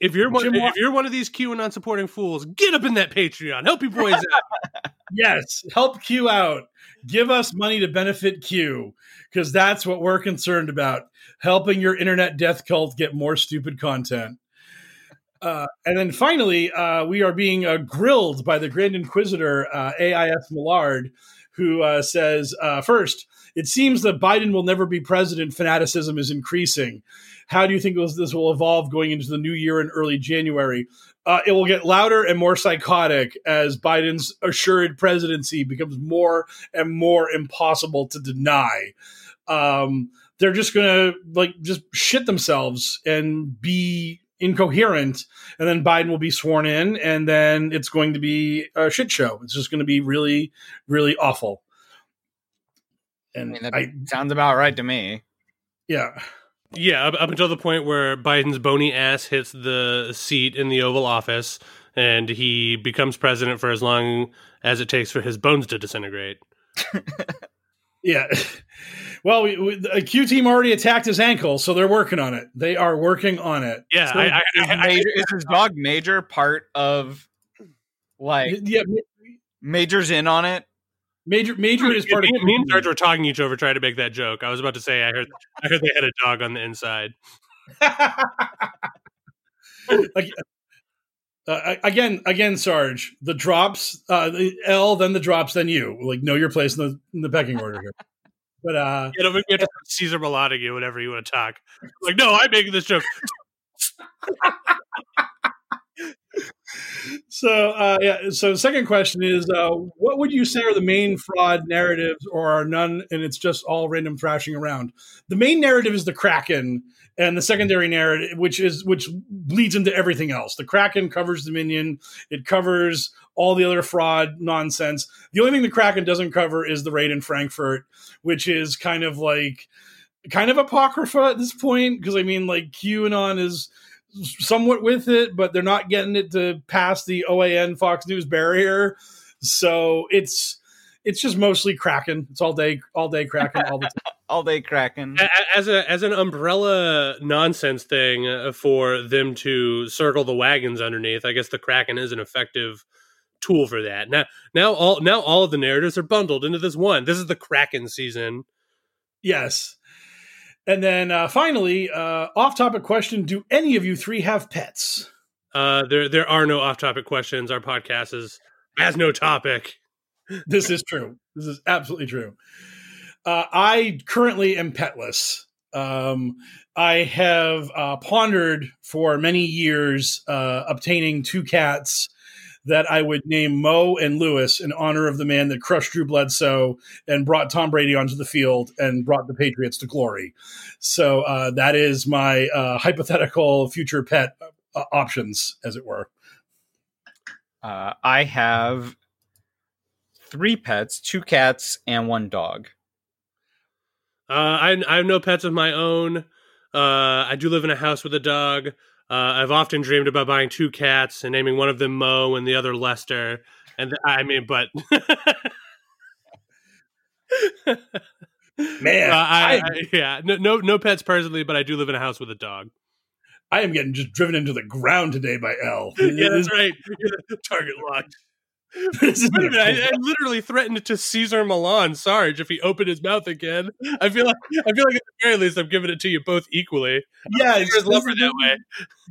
if you're one, if you're one of these QAnon supporting fools, get up in that Patreon. Help you boys out. yes, help Q out. Give us money to benefit Q because that's what we're concerned about. Helping your internet death cult get more stupid content. Uh, and then finally, uh, we are being uh, grilled by the Grand Inquisitor, uh, AIS Millard, who uh, says, uh, first, it seems that Biden will never be president. Fanaticism is increasing. How do you think this will evolve going into the new year in early January? Uh, it will get louder and more psychotic as Biden's assured presidency becomes more and more impossible to deny. Um, they're just going to like just shit themselves and be incoherent, and then Biden will be sworn in, and then it's going to be a shit show. It's just going to be really, really awful. And I mean, that I, sounds about right to me. Yeah. Yeah, up, up, until the point where Biden's bony ass hits the seat in the Oval Office and he becomes president for as long as it takes for his bones to disintegrate. yeah. Well, we, we, the Q team already attacked his ankle, so they're working on it. They are working on it. Yeah. So I, I, is, major, is his dog Major part of like yeah, Major's in on it? Major Major is part me, of me and George were talking each over trying to make that joke. I was about to say I heard I heard they had a dog on the inside. like, uh, again, again, Sarge, the drops, uh, the L, then the drops, then you. Like, know your place in the in the pecking order here. But uh, you know, we have to Caesar Melodic you whenever you want to talk. Like, no, I'm making this joke. so uh, yeah. So second question is, uh, what would you say are the main fraud narratives, or are none, and it's just all random thrashing around? The main narrative is the Kraken, and the secondary narrative, which is which bleeds into everything else. The Kraken covers Dominion. It covers all the other fraud nonsense. The only thing the Kraken doesn't cover is the raid in Frankfurt, which is kind of like kind of apocrypha at this point because I mean, like QAnon is somewhat with it, but they're not getting it to pass the OAN Fox News barrier. So it's it's just mostly Kraken. It's all day, all day Kraken, all the time. all day Kraken. A- As a as an umbrella nonsense thing uh, for them to circle the wagons underneath, I guess the Kraken is an effective tool for that. Now now all now all of the narratives are bundled into this one. This is the Kraken season. Yes. And then uh, finally, uh, off-topic question: Do any of you three have pets? Uh, there there are no off topic questions. Our podcast is has no topic. This is true. This is absolutely true. Uh, I currently am petless. Um, I have uh, pondered for many years uh, obtaining two cats that I would name Mo and Lewis in honor of the man that crushed Drew Bledsoe and brought Tom Brady onto the field and brought the Patriots to glory. So uh, that is my uh, hypothetical future pet uh, options, as it were. Uh, I have three pets, two cats, and one dog. Uh, I I have no pets of my own. Uh, I do live in a house with a dog. Uh, I've often dreamed about buying two cats and naming one of them Mo and the other Lester. And I mean, but Man, Uh, I, I- I- yeah, no, no, no pets personally, but I do live in a house with a dog. I am getting just driven into the ground today by L. yeah, that's right. Target locked. Wait a minute, I, I literally threatened to Cesar Millan Sarge if he opened his mouth again. I feel like I feel like at the very least I'm giving it to you both equally. Yeah, it's- his lover this that way.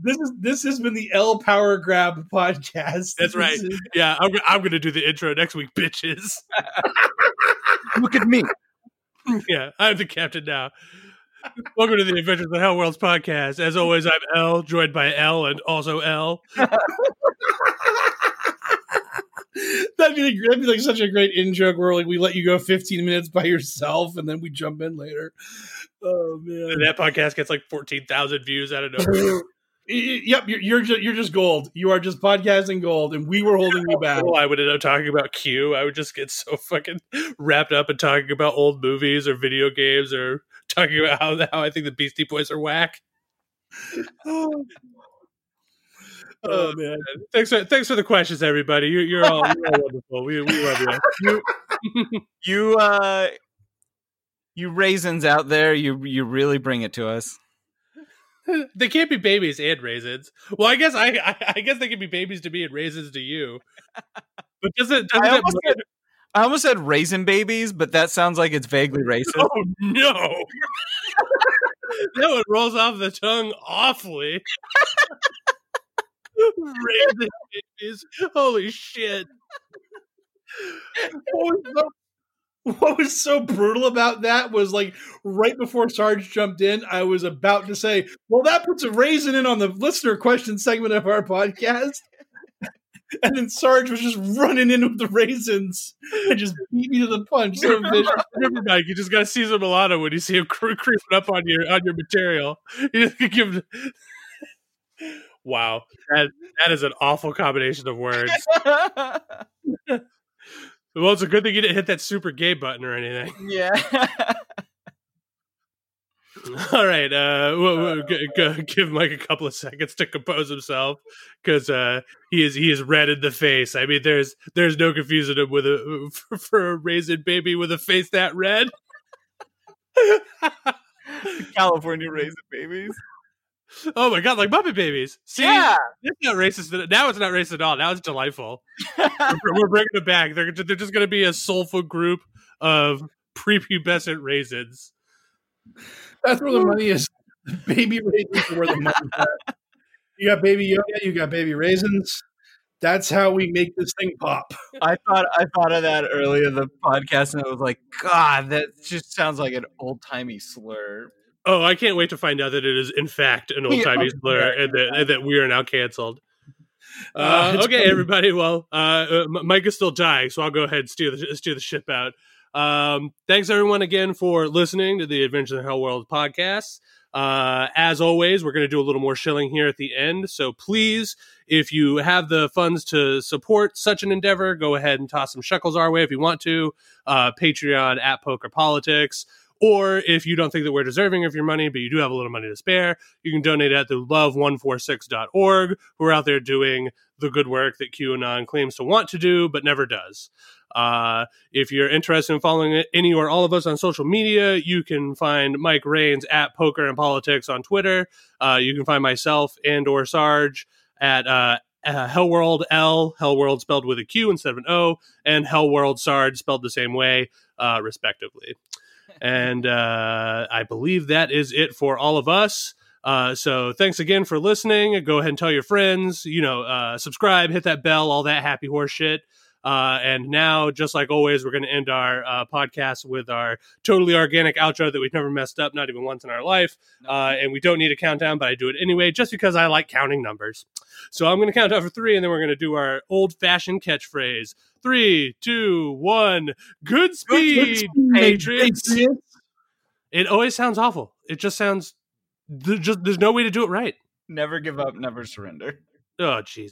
This is this has been the L Power Grab podcast. That's right. is- Yeah, I'm, I'm going to do the intro next week, bitches. Look at me. yeah, I'm the captain now. Welcome to the Adventures of Hell Worlds podcast. As always, I'm L, joined by L and also L. that'd be like, that'd be like such a great in joke where like we let you go 15 minutes by yourself and then we jump in later. Oh man, And that podcast gets like 14,000 views out of nowhere. Yep, you're you're just, you're just gold. You are just podcasting gold, and we were holding you back. Well, I would end up talking about Q. I would just get so fucking wrapped up in talking about old movies or video games or talking about how, how I think the Beastie Boys are whack. oh, Oh, man, Thanks for thanks for the questions, everybody. You, you're all you're all wonderful. We we love you. You, you, uh, you raisins out there, you you really bring it to us. they can't be babies and raisins. Well, I guess I, I I guess they can be babies to me and raisins to you. But does it? Does I almost, said, I almost said raisin babies, but that sounds like it's vaguely racist. oh no! that one rolls off the tongue awfully. Babies. Holy shit! what was, so, what was so brutal about that was like right before Sarge jumped in, I was about to say, "Well, that puts a raisin in on the listener question segment of our podcast." And then Sarge was just running in with the raisins and just beat me to the punch. So. Remember, Mike, you just got to Caesar Milano when you see him cre- creeping up on your on your material. You just give him. Wow, that that is an awful combination of words. Well, it's a good thing you didn't hit that super gay button or anything. yeah. All right, uh, we'll, we'll g- g- give Mike a couple of seconds to compose himself because uh, he is he is red in the face. I mean, there's there's no confusing him with a for, for a raisin baby with a face that red. California raisin babies. Oh my god, like Muppet babies. See, Yeah. it's not racist. Now it's not racist at all. Now it's delightful. we're, we're bringing it back. They're they're just going to be a soulful group of prepubescent raisins. That's where the money is. Baby raisins are where the money at. You got baby yoga, you got baby raisins. That's how we make this thing pop. I thought I thought of that earlier in the podcast, and I was like, God, that just sounds like an old timey slur. Oh, I can't wait to find out that it is in fact an old timey Yeah. slur and that, and that we are now canceled. Uh, Uh, okay, everybody. Well, uh, uh, Mike is still dying, so I'll go ahead and steer the steer the ship out. Um, thanks everyone again for listening to the Adventures in the Hell World podcast. Uh, as always, we're going to do a little more shilling here at the end. So please, if you have the funds to support such an endeavor, go ahead and toss some shekels our way if you want to. Uh, Patreon at Poker Politics Or if you don't think that we're deserving of your money, but you do have a little money to spare, you can donate at the love146.org, who are out there doing the good work that QAnon claims to want to do, but never does. Uh, if you're interested in following any or all of us on social media, you can find Mike Rains at Poker and Politics on Twitter. Uh, you can find myself and or Sarge at uh, uh, Hellworld L, Hellworld spelled with a Q instead of an O, and Hellworld Sarge spelled the same way, uh, respectively. And uh, I believe that is it for all of us. Uh, so thanks again for listening. Go ahead and tell your friends. You know, uh, subscribe, hit that bell, all that happy horse shit. Uh, and now, just like always, we're going to end our uh, podcast with our totally organic outro that we've never messed up, not even once in our life. Uh, and we don't need a countdown, but I do it anyway, just because I like counting numbers. So I'm going to count down for three, and then we're going to do our old fashioned catchphrase three, two, one. Good speed, Patriots. It always sounds awful. It just sounds. There's just there's no way to do it right. Never give up, never surrender. Oh, jeez.